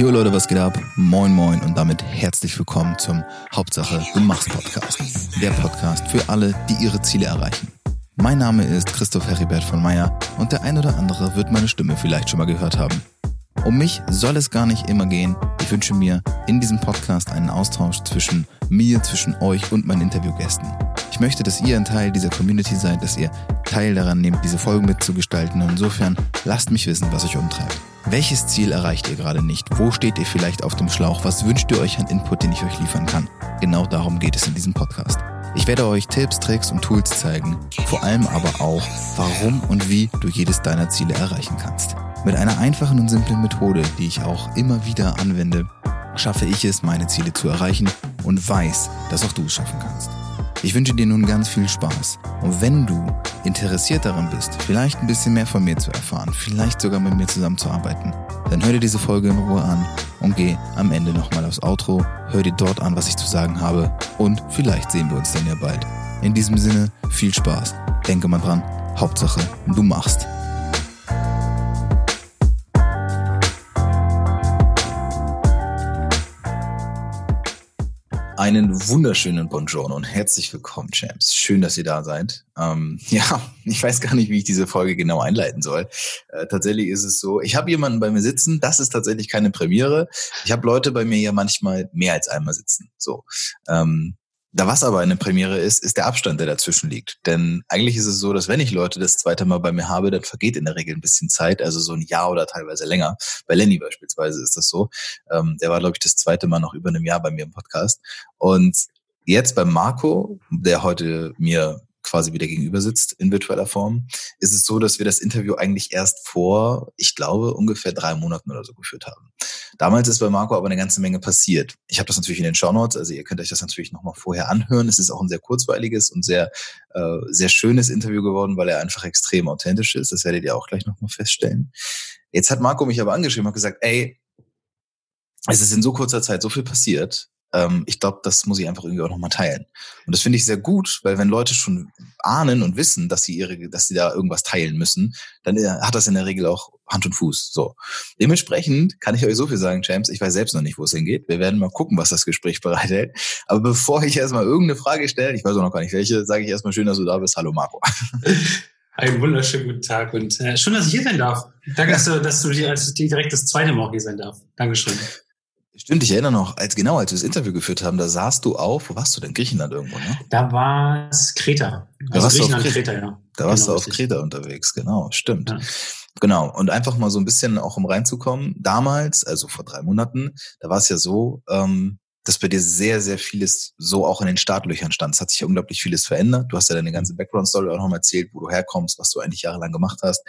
Jo Leute, was geht ab? Moin moin und damit herzlich willkommen zum Hauptsache du machst Podcast. Der Podcast für alle, die ihre Ziele erreichen. Mein Name ist Christoph Heribert von Meyer und der ein oder andere wird meine Stimme vielleicht schon mal gehört haben. Um mich soll es gar nicht immer gehen. Ich wünsche mir in diesem Podcast einen Austausch zwischen mir, zwischen euch und meinen Interviewgästen. Ich möchte, dass ihr ein Teil dieser Community seid, dass ihr Teil daran nehmt, diese Folgen mitzugestalten. Und insofern lasst mich wissen, was euch umtreibt. Welches Ziel erreicht ihr gerade nicht? Wo steht ihr vielleicht auf dem Schlauch? Was wünscht ihr euch an Input, den ich euch liefern kann? Genau darum geht es in diesem Podcast. Ich werde euch Tipps, Tricks und Tools zeigen, vor allem aber auch, warum und wie du jedes deiner Ziele erreichen kannst. Mit einer einfachen und simplen Methode, die ich auch immer wieder anwende, schaffe ich es, meine Ziele zu erreichen und weiß, dass auch du es schaffen kannst. Ich wünsche dir nun ganz viel Spaß. Und wenn du interessiert daran bist, vielleicht ein bisschen mehr von mir zu erfahren, vielleicht sogar mit mir zusammenzuarbeiten, dann hör dir diese Folge in Ruhe an und geh am Ende nochmal aufs Outro, hör dir dort an, was ich zu sagen habe und vielleicht sehen wir uns dann ja bald. In diesem Sinne, viel Spaß. Denke mal dran, Hauptsache, du machst. Einen wunderschönen Bonjour und herzlich willkommen, Champs. Schön, dass ihr da seid. Ähm, ja, ich weiß gar nicht, wie ich diese Folge genau einleiten soll. Äh, tatsächlich ist es so, ich habe jemanden bei mir sitzen, das ist tatsächlich keine Premiere. Ich habe Leute bei mir ja manchmal mehr als einmal sitzen. So. Ähm, da was aber eine Premiere ist, ist der Abstand, der dazwischen liegt. Denn eigentlich ist es so, dass wenn ich Leute das zweite Mal bei mir habe, dann vergeht in der Regel ein bisschen Zeit, also so ein Jahr oder teilweise länger. Bei Lenny beispielsweise ist das so. Ähm, der war, glaube ich, das zweite Mal noch über einem Jahr bei mir im Podcast. Und jetzt bei Marco, der heute mir quasi wieder gegenüber sitzt in virtueller Form, ist es so, dass wir das Interview eigentlich erst vor, ich glaube, ungefähr drei Monaten oder so geführt haben. Damals ist bei Marco aber eine ganze Menge passiert. Ich habe das natürlich in den Shownotes, also ihr könnt euch das natürlich nochmal vorher anhören. Es ist auch ein sehr kurzweiliges und sehr, äh, sehr schönes Interview geworden, weil er einfach extrem authentisch ist. Das werdet ihr auch gleich nochmal feststellen. Jetzt hat Marco mich aber angeschrieben und gesagt, ey, es ist in so kurzer Zeit so viel passiert ähm, ich glaube, das muss ich einfach irgendwie auch nochmal teilen. Und das finde ich sehr gut, weil wenn Leute schon ahnen und wissen, dass sie ihre, dass sie da irgendwas teilen müssen, dann äh, hat das in der Regel auch Hand und Fuß. So. Dementsprechend kann ich euch so viel sagen, James, ich weiß selbst noch nicht, wo es hingeht. Wir werden mal gucken, was das Gespräch bereithält. Aber bevor ich erstmal irgendeine Frage stelle, ich weiß auch noch gar nicht welche, sage ich erstmal schön, dass du da bist. Hallo Marco. Einen wunderschönen guten Tag und äh, schön, dass ich hier sein darf. Danke, dass du, dass du direkt das zweite Mal hier sein darf. Dankeschön. Stimmt, ich erinnere noch, als genau, als wir das Interview geführt haben, da saßt du auf, wo warst du denn? Griechenland irgendwo, ne? Da war es Kreta. Also da warst Griechenland, du auf Kreta, ja. Da warst genau, du auf richtig. Kreta unterwegs, genau, stimmt. Ja. Genau. Und einfach mal so ein bisschen auch um reinzukommen. Damals, also vor drei Monaten, da war es ja so, ähm, dass bei dir sehr, sehr vieles so auch in den Startlöchern stand. Es hat sich unglaublich vieles verändert. Du hast ja deine ganze Background-Story auch nochmal erzählt, wo du herkommst, was du eigentlich jahrelang gemacht hast.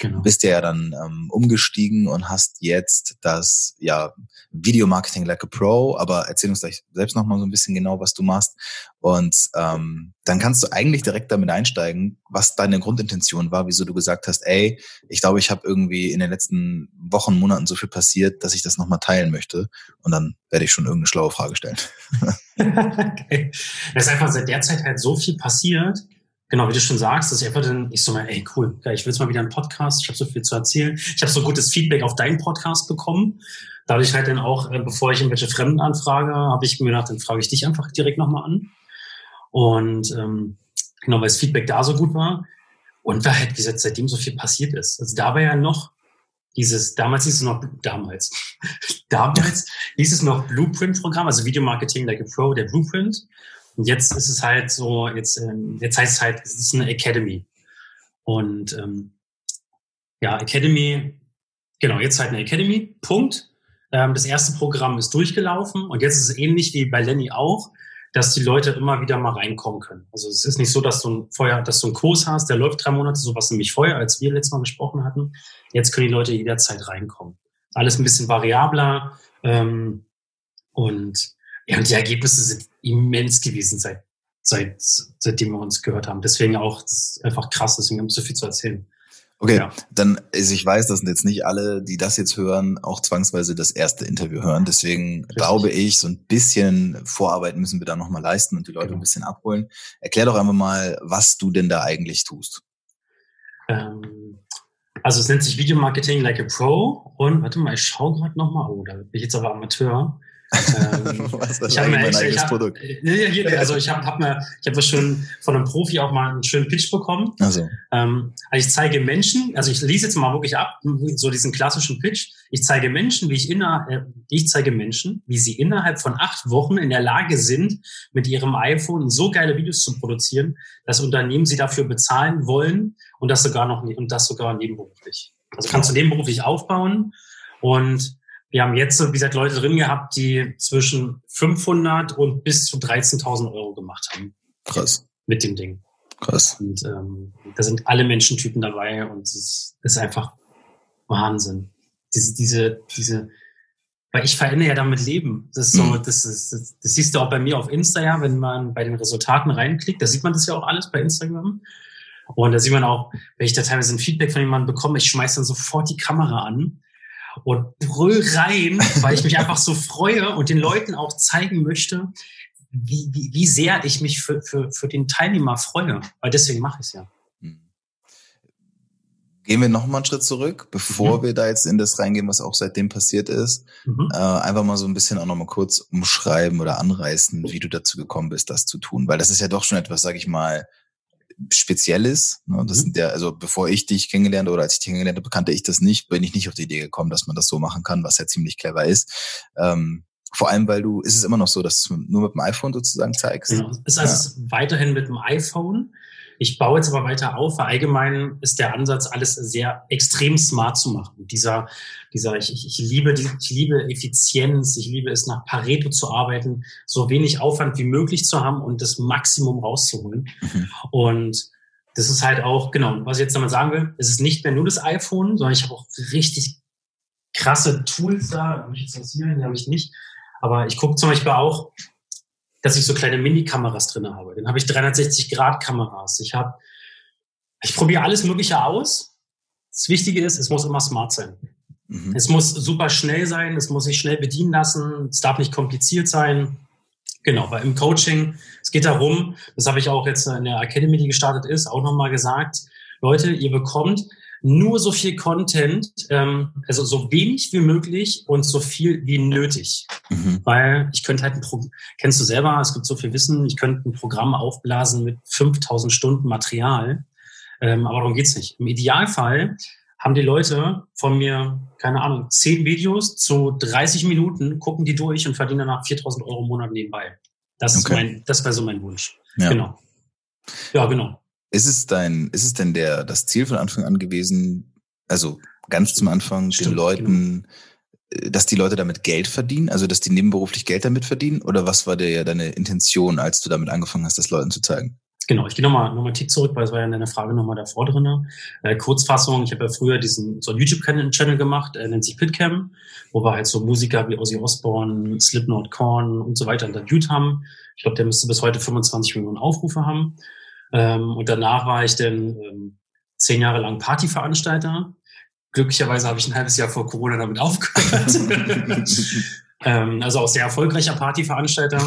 Genau. Du bist ja dann ähm, umgestiegen und hast jetzt das ja Video Marketing like a Pro, aber erzähl uns gleich selbst nochmal so ein bisschen genau, was du machst. Und ähm, dann kannst du eigentlich direkt damit einsteigen, was deine Grundintention war, wieso du gesagt hast, ey, ich glaube, ich habe irgendwie in den letzten Wochen, Monaten so viel passiert, dass ich das nochmal teilen möchte. Und dann werde ich schon irgendeine schlaue Frage stellen. okay. Es ist einfach seit der Zeit halt so viel passiert. Genau, wie du schon sagst, dass ich einfach dann, ich so mal, ey, cool, ich will jetzt mal wieder einen Podcast, ich habe so viel zu erzählen. Ich habe so gutes Feedback auf deinen Podcast bekommen. Dadurch halt dann auch, äh, bevor ich irgendwelche Fremden anfrage, habe ich mir gedacht, dann frage ich dich einfach direkt nochmal an. Und ähm, genau, weil das Feedback da so gut war. Und weil halt, wie gesagt, seitdem so viel passiert ist. Also da war ja noch dieses, damals hieß es noch, damals, damals hieß es noch Blueprint-Programm, also Video Marketing like a Pro, der Blueprint. Und jetzt ist es halt so, jetzt, ähm, jetzt heißt es halt, es ist eine Academy. Und ähm, ja, Academy, genau, jetzt halt eine Academy, Punkt. Ähm, das erste Programm ist durchgelaufen und jetzt ist es ähnlich wie bei Lenny auch dass die Leute immer wieder mal reinkommen können. Also es ist nicht so, dass du ein vorher, dass du einen Kurs hast, der läuft drei Monate, sowas nämlich vorher, als wir letztes Mal gesprochen hatten. Jetzt können die Leute jederzeit reinkommen. Alles ein bisschen variabler ähm, und ja, und die Ergebnisse sind immens gewesen seit, seit seitdem wir uns gehört haben. Deswegen auch, das ist einfach krass, deswegen habe ich so viel zu erzählen. Okay, ja. dann, also ich weiß, dass jetzt nicht alle, die das jetzt hören, auch zwangsweise das erste Interview hören. Deswegen Richtig. glaube ich, so ein bisschen Vorarbeit müssen wir da nochmal leisten und die Leute genau. ein bisschen abholen. Erklär doch einfach mal, was du denn da eigentlich tust. Ähm, Also es nennt sich Video Marketing Like a Pro und warte mal, ich schaue gerade nochmal, oh, da bin ich jetzt aber Amateur. Ähm, Was, ich habe mein eigenes hab, Produkt. Ja, also ich habe hab mir, ich habe schon von einem Profi auch mal einen schönen Pitch bekommen. Also. Ähm, also ich zeige Menschen, also ich lese jetzt mal wirklich ab, so diesen klassischen Pitch. Ich zeige Menschen, wie ich inner, äh, ich zeige Menschen, wie sie innerhalb von acht Wochen in der Lage sind, mit ihrem iPhone so geile Videos zu produzieren, dass Unternehmen sie dafür bezahlen wollen und das sogar noch und das sogar nebenberuflich. Also kannst du nebenberuflich aufbauen und wir haben jetzt, wie gesagt, Leute drin gehabt, die zwischen 500 und bis zu 13.000 Euro gemacht haben. Krass. Mit dem Ding. Krass. Und ähm, da sind alle Menschentypen dabei und es ist, ist einfach Wahnsinn. Diese, diese, diese, weil ich verändere ja damit Leben. Das ist so, mhm. das, ist, das, das siehst du auch bei mir auf Insta ja, wenn man bei den Resultaten reinklickt, da sieht man das ja auch alles bei Instagram. Und da sieht man auch, wenn ich da teilweise ein Feedback von jemandem bekomme, ich schmeiß dann sofort die Kamera an und brüll rein, weil ich mich einfach so freue und den Leuten auch zeigen möchte, wie, wie, wie sehr ich mich für, für, für den Teilnehmer freue. Weil deswegen mache ich es ja. Hm. Gehen wir noch mal einen Schritt zurück, bevor mhm. wir da jetzt in das reingehen, was auch seitdem passiert ist. Mhm. Äh, einfach mal so ein bisschen auch noch mal kurz umschreiben oder anreißen, wie du dazu gekommen bist, das zu tun. Weil das ist ja doch schon etwas, sage ich mal, Spezielles. Ne? Das mhm. sind ja, also bevor ich dich kennengelernt oder als ich dich kennengelernt habe, kannte ich das nicht, bin ich nicht auf die Idee gekommen, dass man das so machen kann, was ja ziemlich clever ist. Ähm, vor allem, weil du, ist es immer noch so, dass du nur mit dem iPhone sozusagen zeigst? Genau. Ist also ja. weiterhin mit dem iPhone. Ich baue jetzt aber weiter auf, weil allgemein ist der Ansatz, alles sehr extrem smart zu machen. Dieser, dieser, ich, ich, liebe, die, ich liebe Effizienz, ich liebe es, nach Pareto zu arbeiten, so wenig Aufwand wie möglich zu haben und das Maximum rauszuholen. Mhm. Und das ist halt auch, genau, was ich jetzt damit sagen will, es ist nicht mehr nur das iPhone, sondern ich habe auch richtig krasse Tools da, habe ich jetzt was hier, die habe ich nicht. Aber ich gucke zum Beispiel auch, dass ich so kleine Mini-Kameras drin habe. Dann habe ich 360-Grad-Kameras. Ich habe, ich probiere alles Mögliche aus. Das Wichtige ist, es muss immer smart sein. Mhm. Es muss super schnell sein, es muss sich schnell bedienen lassen, es darf nicht kompliziert sein. Genau, weil im Coaching, es geht darum, das habe ich auch jetzt in der Academy, die gestartet ist, auch nochmal gesagt, Leute, ihr bekommt nur so viel Content, ähm, also so wenig wie möglich und so viel wie nötig. Mhm. Weil ich könnte halt ein Programm, kennst du selber, es gibt so viel Wissen, ich könnte ein Programm aufblasen mit 5000 Stunden Material, ähm, aber darum geht's nicht. Im Idealfall haben die Leute von mir, keine Ahnung, 10 Videos zu 30 Minuten, gucken die durch und verdienen danach 4000 Euro im Monat nebenbei. Das okay. ist mein, das wäre so mein Wunsch. Ja. Genau. Ja, genau. Ist es dein, ist es denn der, das Ziel von Anfang an gewesen, also ganz zum Anfang, Stimmt, den Leuten, genau. dass die Leute damit Geld verdienen, also dass die nebenberuflich Geld damit verdienen? Oder was war der, deine Intention, als du damit angefangen hast, das Leuten zu zeigen? Genau, ich gehe nochmal noch mal einen Tick zurück, weil es war ja in deiner Frage nochmal davor drin. Äh, Kurzfassung, ich habe ja früher diesen so einen YouTube-Channel gemacht, äh, nennt sich Pitcam, wo wir halt so Musiker wie Ozzy Osbourne, Slipknot, Korn und so weiter interviewt haben. Ich glaube, der müsste bis heute 25 Millionen Aufrufe haben. Ähm, und danach war ich dann ähm, zehn Jahre lang Partyveranstalter. Glücklicherweise habe ich ein halbes Jahr vor Corona damit aufgehört. ähm, also auch sehr erfolgreicher Partyveranstalter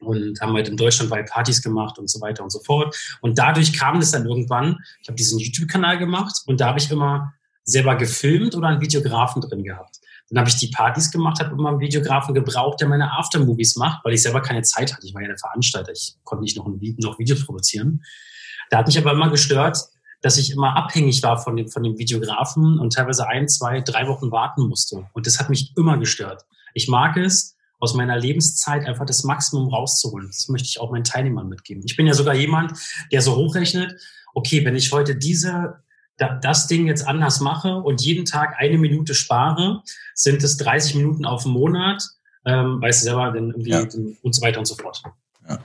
und haben halt in Deutschland weit Partys gemacht und so weiter und so fort. Und dadurch kam es dann irgendwann, ich habe diesen YouTube-Kanal gemacht und da habe ich immer selber gefilmt oder einen Videografen drin gehabt. Dann habe ich die Partys gemacht, habe immer einen Videografen gebraucht, der meine Aftermovies macht, weil ich selber keine Zeit hatte. Ich war ja der Veranstalter, ich konnte nicht noch, ein, noch Videos produzieren. Da hat mich aber immer gestört, dass ich immer abhängig war von dem, von dem Videografen und teilweise ein, zwei, drei Wochen warten musste. Und das hat mich immer gestört. Ich mag es, aus meiner Lebenszeit einfach das Maximum rauszuholen. Das möchte ich auch meinen Teilnehmern mitgeben. Ich bin ja sogar jemand, der so hochrechnet, okay, wenn ich heute diese das Ding jetzt anders mache und jeden Tag eine Minute spare, sind es 30 Minuten auf den Monat, ähm, weißt du selber, denn irgendwie ja. und so weiter und so fort. Ja.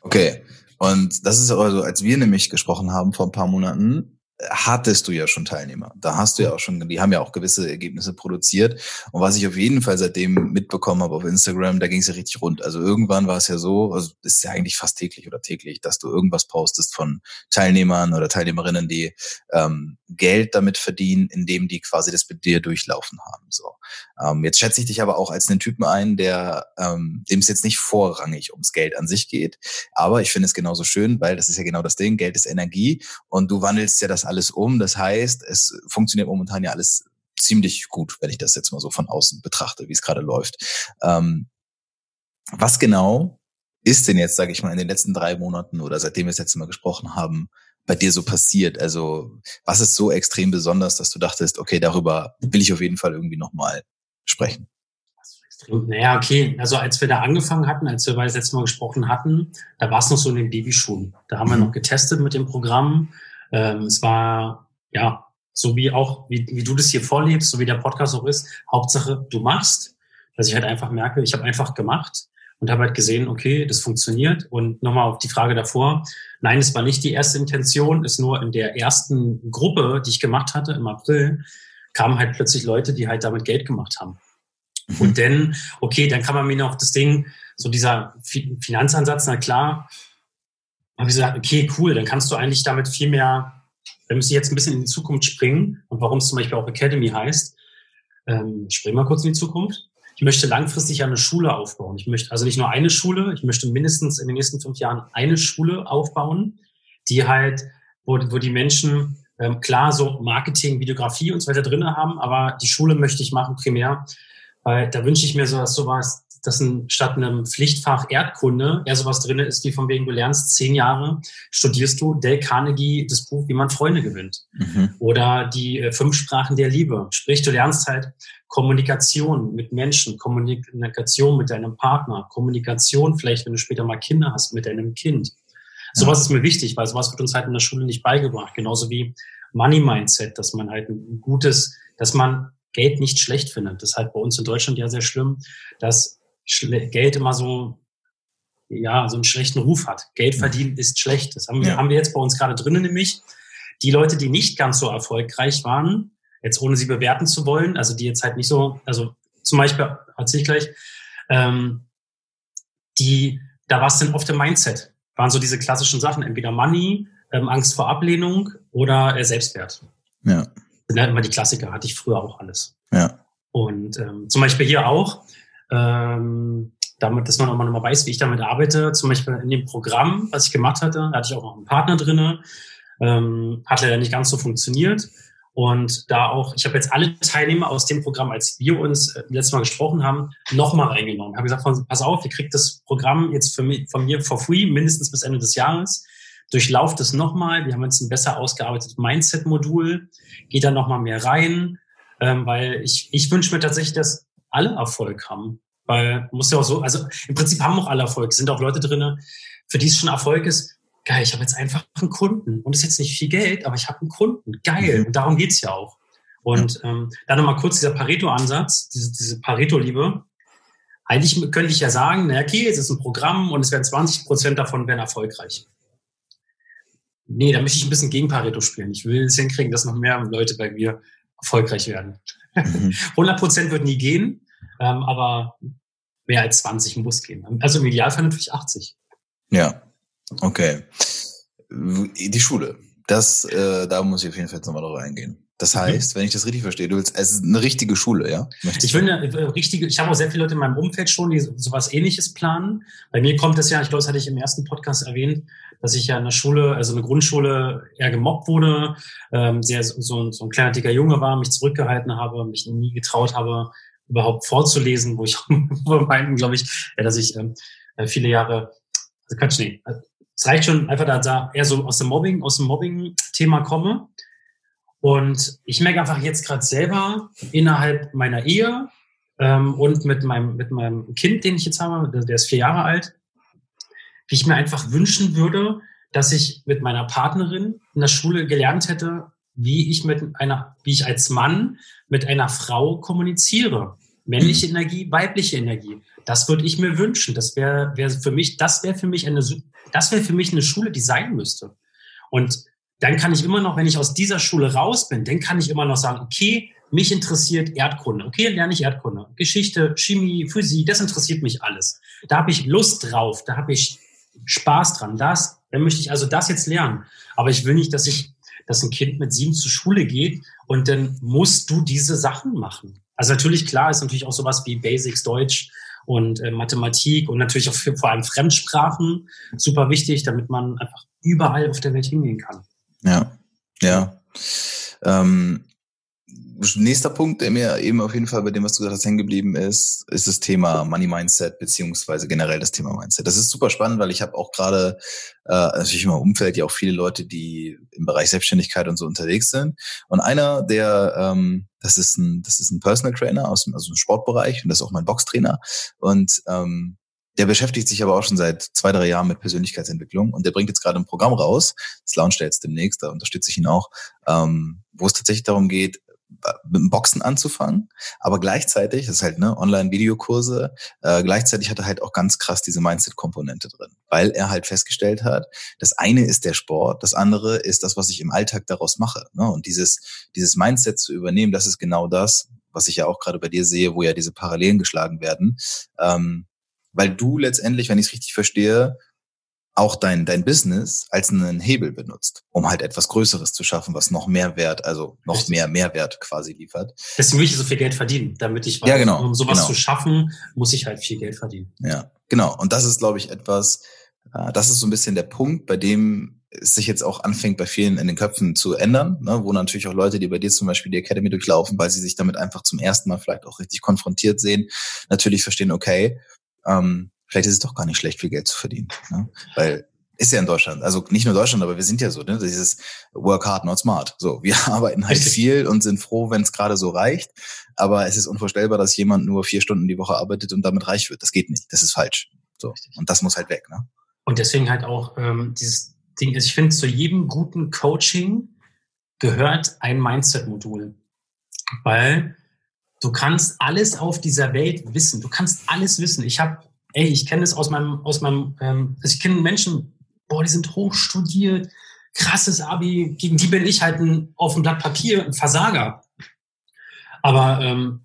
Okay. Und das ist aber so, als wir nämlich gesprochen haben vor ein paar Monaten, hattest du ja schon Teilnehmer. Da hast du ja auch schon, die haben ja auch gewisse Ergebnisse produziert. Und was ich auf jeden Fall seitdem mitbekommen habe auf Instagram, da ging es ja richtig rund. Also irgendwann war es ja so, also ist ja eigentlich fast täglich oder täglich, dass du irgendwas postest von Teilnehmern oder Teilnehmerinnen, die ähm, Geld damit verdienen, indem die quasi das mit dir durchlaufen haben. So. Ähm, jetzt schätze ich dich aber auch als einen Typen ein, der ähm, dem es jetzt nicht vorrangig ums Geld an sich geht. Aber ich finde es genauso schön, weil das ist ja genau das Ding, Geld ist Energie und du wandelst ja das um. Das heißt, es funktioniert momentan ja alles ziemlich gut, wenn ich das jetzt mal so von außen betrachte, wie es gerade läuft. Ähm, was genau ist denn jetzt, sage ich mal, in den letzten drei Monaten oder seitdem wir das letzte Mal gesprochen haben, bei dir so passiert? Also was ist so extrem besonders, dass du dachtest, okay, darüber will ich auf jeden Fall irgendwie nochmal sprechen? Naja, okay. Also als wir da angefangen hatten, als wir das letzte Mal gesprochen hatten, da war es noch so in den Babyschuhen. Da haben wir mhm. noch getestet mit dem Programm. Ähm, es war, ja, so wie auch, wie, wie du das hier vorlebst, so wie der Podcast auch ist, Hauptsache du machst, dass ich halt einfach merke, ich habe einfach gemacht und habe halt gesehen, okay, das funktioniert. Und nochmal auf die Frage davor, nein, es war nicht die erste Intention, ist nur in der ersten Gruppe, die ich gemacht hatte im April, kamen halt plötzlich Leute, die halt damit Geld gemacht haben. Mhm. Und dann, okay, dann kann man mir noch das Ding, so dieser Finanzansatz, na klar, habe ich gesagt, okay, cool, dann kannst du eigentlich damit viel mehr müsste ich jetzt ein bisschen in die Zukunft springen und warum es zum Beispiel auch Academy heißt. Ähm, springen wir kurz in die Zukunft. Ich möchte langfristig eine Schule aufbauen. Ich möchte also nicht nur eine Schule, ich möchte mindestens in den nächsten fünf Jahren eine Schule aufbauen, die halt, wo, wo die Menschen ähm, klar so Marketing, Videografie und so weiter drinne haben, aber die Schule möchte ich machen primär, weil da wünsche ich mir so, dass sowas dass ein, statt einem Pflichtfach Erdkunde eher sowas drin ist, wie von wegen du lernst zehn Jahre, studierst du Dale Carnegie das Buch, wie man Freunde gewinnt. Mhm. Oder die äh, fünf Sprachen der Liebe. Sprich, du lernst halt Kommunikation mit Menschen, Kommunikation mit deinem Partner, Kommunikation vielleicht, wenn du später mal Kinder hast, mit deinem Kind. Sowas ja. ist mir wichtig, weil sowas wird uns halt in der Schule nicht beigebracht. Genauso wie Money Mindset, dass man halt ein gutes, dass man Geld nicht schlecht findet. Das ist halt bei uns in Deutschland ja sehr schlimm, dass Geld immer so, ja, so einen schlechten Ruf hat. Geld verdienen ist schlecht. Das haben wir, ja. haben wir jetzt bei uns gerade drinnen nämlich. Die Leute, die nicht ganz so erfolgreich waren, jetzt ohne sie bewerten zu wollen, also die jetzt halt nicht so, also zum Beispiel, erzähle ich gleich, ähm, die, da war es dann oft im Mindset, waren so diese klassischen Sachen, entweder Money, ähm, Angst vor Ablehnung oder äh, Selbstwert. Ja. Das sind halt immer die Klassiker, hatte ich früher auch alles. Ja. Und ähm, zum Beispiel hier auch, ähm, damit, dass man auch mal nochmal weiß, wie ich damit arbeite. Zum Beispiel in dem Programm, was ich gemacht hatte, hatte ich auch noch einen Partner drinne. Ähm, hat leider nicht ganz so funktioniert. Und da auch, ich habe jetzt alle Teilnehmer aus dem Programm, als wir uns äh, letztes Mal gesprochen haben, nochmal reingenommen. Ich habe gesagt, pass auf, ihr kriegt das Programm jetzt für mich, von mir for free, mindestens bis Ende des Jahres. Durchlauft es nochmal. Wir haben jetzt ein besser ausgearbeitetes Mindset-Modul. Geht da nochmal mehr rein. Ähm, weil ich, ich wünsche mir tatsächlich, dass alle Erfolg haben. Weil muss ja auch so, also im Prinzip haben auch alle Erfolg. Es sind auch Leute drinne, für die es schon Erfolg ist. Geil, ich habe jetzt einfach einen Kunden und es ist jetzt nicht viel Geld, aber ich habe einen Kunden. Geil. Mhm. Und darum geht's ja auch. Und ähm, dann nochmal kurz dieser Pareto-Ansatz, diese, diese Pareto-Liebe. Eigentlich könnte ich ja sagen, na okay, es ist ein Programm und es werden 20 Prozent davon werden erfolgreich. Nee, da möchte ich ein bisschen gegen Pareto spielen. Ich will es hinkriegen, dass noch mehr Leute bei mir erfolgreich werden. Mhm. 100 Prozent wird nie gehen, ähm, aber mehr als 20 muss gehen. Also im Idealfall natürlich 80. Ja, okay. Die Schule, das, äh, da muss ich auf jeden Fall jetzt nochmal drauf eingehen. Das mhm. heißt, wenn ich das richtig verstehe, du willst, es ist eine richtige Schule, ja? Möchtest ich will eine äh, richtige, ich habe auch sehr viele Leute in meinem Umfeld schon, die sowas ähnliches planen. Bei mir kommt es ja, ich glaube, das hatte ich im ersten Podcast erwähnt, dass ich ja in der Schule, also eine Grundschule, eher gemobbt wurde, ähm, sehr so, so ein kleiner dicker Junge war, mich zurückgehalten habe, mich nie getraut habe, überhaupt vorzulesen, wo ich meinten, glaube ich, ja, dass ich ähm, äh, viele Jahre, also Quatsch, nee, es reicht schon einfach, da, da eher so aus dem Mobbing, aus dem Mobbing-Thema komme. Und ich merke einfach jetzt gerade selber innerhalb meiner Ehe ähm, und mit meinem, mit meinem Kind, den ich jetzt habe, der ist vier Jahre alt, wie ich mir einfach wünschen würde, dass ich mit meiner Partnerin in der Schule gelernt hätte, wie ich mit einer, wie ich als Mann mit einer Frau kommuniziere. Männliche mhm. Energie, weibliche Energie. Das würde ich mir wünschen. Das wäre wäre für mich, das wäre für mich eine, das wäre für mich eine Schule, die sein müsste. Und dann kann ich immer noch, wenn ich aus dieser Schule raus bin, dann kann ich immer noch sagen, okay, mich interessiert Erdkunde. Okay, lerne ich Erdkunde. Geschichte, Chemie, Physik, das interessiert mich alles. Da habe ich Lust drauf, da habe ich Spaß dran. Das, dann möchte ich also das jetzt lernen. Aber ich will nicht, dass ich, dass ein Kind mit sieben zur Schule geht und dann musst du diese Sachen machen. Also natürlich klar ist natürlich auch sowas wie Basics Deutsch und äh, Mathematik und natürlich auch für, vor allem Fremdsprachen super wichtig, damit man einfach überall auf der Welt hingehen kann. Ja, ja. Ähm, nächster Punkt, der mir eben auf jeden Fall bei dem, was du gesagt hast, hängen geblieben ist, ist das Thema Money Mindset beziehungsweise generell das Thema Mindset. Das ist super spannend, weil ich habe auch gerade äh, natürlich im Umfeld ja auch viele Leute, die im Bereich Selbstständigkeit und so unterwegs sind. Und einer, der ähm, das ist ein das ist ein Personal Trainer aus dem, also dem Sportbereich und das ist auch mein Boxtrainer und ähm, der beschäftigt sich aber auch schon seit zwei, drei Jahren mit Persönlichkeitsentwicklung und der bringt jetzt gerade ein Programm raus, das launcht er jetzt demnächst, da unterstütze ich ihn auch, ähm, wo es tatsächlich darum geht, mit dem Boxen anzufangen, aber gleichzeitig, das ist halt ne, Online-Videokurse, äh, gleichzeitig hat er halt auch ganz krass diese Mindset-Komponente drin, weil er halt festgestellt hat, das eine ist der Sport, das andere ist das, was ich im Alltag daraus mache. Ne? Und dieses, dieses Mindset zu übernehmen, das ist genau das, was ich ja auch gerade bei dir sehe, wo ja diese Parallelen geschlagen werden. Ähm, weil du letztendlich, wenn ich es richtig verstehe, auch dein, dein Business als einen Hebel benutzt, um halt etwas Größeres zu schaffen, was noch mehr Wert, also noch Richtig. mehr Mehrwert quasi liefert. Deswegen will ich so viel Geld verdienen, damit ich, ja, genau, um sowas genau. zu schaffen, muss ich halt viel Geld verdienen. Ja, genau. Und das ist, glaube ich, etwas, äh, das ist so ein bisschen der Punkt, bei dem es sich jetzt auch anfängt, bei vielen in den Köpfen zu ändern, ne, wo natürlich auch Leute, die bei dir zum Beispiel die Academy durchlaufen, weil sie sich damit einfach zum ersten Mal vielleicht auch richtig konfrontiert sehen, natürlich verstehen, okay, ähm, vielleicht ist es doch gar nicht schlecht, viel Geld zu verdienen. Ne? Weil ist ja in Deutschland, also nicht nur Deutschland, aber wir sind ja so, ne? dieses Work hard, not smart. So, wir arbeiten halt viel und sind froh, wenn es gerade so reicht. Aber es ist unvorstellbar, dass jemand nur vier Stunden die Woche arbeitet und damit reich wird. Das geht nicht. Das ist falsch. So. Und das muss halt weg. Ne? Und deswegen halt auch ähm, dieses Ding, also ich finde, zu jedem guten Coaching gehört ein Mindset-Modul. Weil du kannst alles auf dieser Welt wissen. Du kannst alles wissen. Ich habe ey, ich kenne es aus meinem, aus meinem, ähm, also ich kenne Menschen, boah, die sind hochstudiert, krasses Abi, gegen die bin ich halt ein, auf dem Blatt Papier ein Versager. Aber ähm,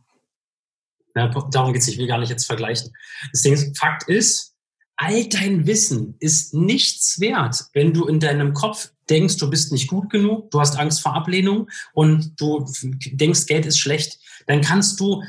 ja, darum geht's nicht, ich will gar nicht jetzt vergleichen. Das Ding ist, Fakt ist, all dein Wissen ist nichts wert, wenn du in deinem Kopf denkst, du bist nicht gut genug, du hast Angst vor Ablehnung und du denkst, Geld ist schlecht, dann kannst du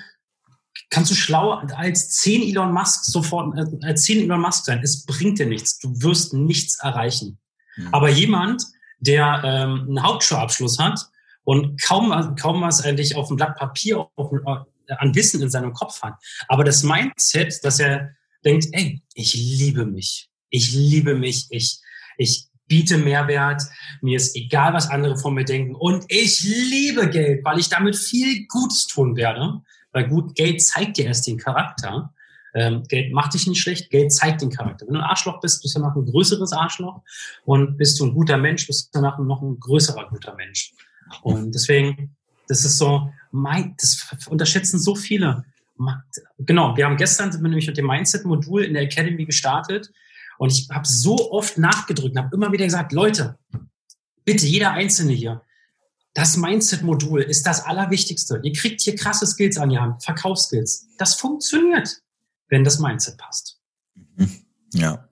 kannst du schlauer als zehn Elon Musk sofort, äh, als zehn Elon Musk sein. Es bringt dir nichts. Du wirst nichts erreichen. Mhm. Aber jemand, der ähm, einen Hauptschulabschluss hat und kaum, kaum was eigentlich auf dem Blatt Papier auf, äh, an Wissen in seinem Kopf hat, aber das Mindset, dass er denkt, ey, ich liebe mich. Ich liebe mich. Ich, ich biete Mehrwert. Mir ist egal, was andere von mir denken. Und ich liebe Geld, weil ich damit viel Gutes tun werde. Weil gut, Geld zeigt dir erst den Charakter. Ähm, Geld macht dich nicht schlecht, Geld zeigt den Charakter. Wenn du ein Arschloch bist, bist du danach ein größeres Arschloch. Und bist du ein guter Mensch, bist du danach noch ein größerer guter Mensch. Und deswegen, das ist so, mein, das unterschätzen so viele. Genau, wir haben gestern sind wir nämlich mit dem Mindset-Modul in der Academy gestartet. Und ich habe so oft nachgedrückt und habe immer wieder gesagt, Leute, bitte jeder Einzelne hier, das Mindset-Modul ist das Allerwichtigste. Ihr kriegt hier krasse Skills an die Hand, Verkaufsskills. Das funktioniert, wenn das Mindset passt. Mhm. Ja.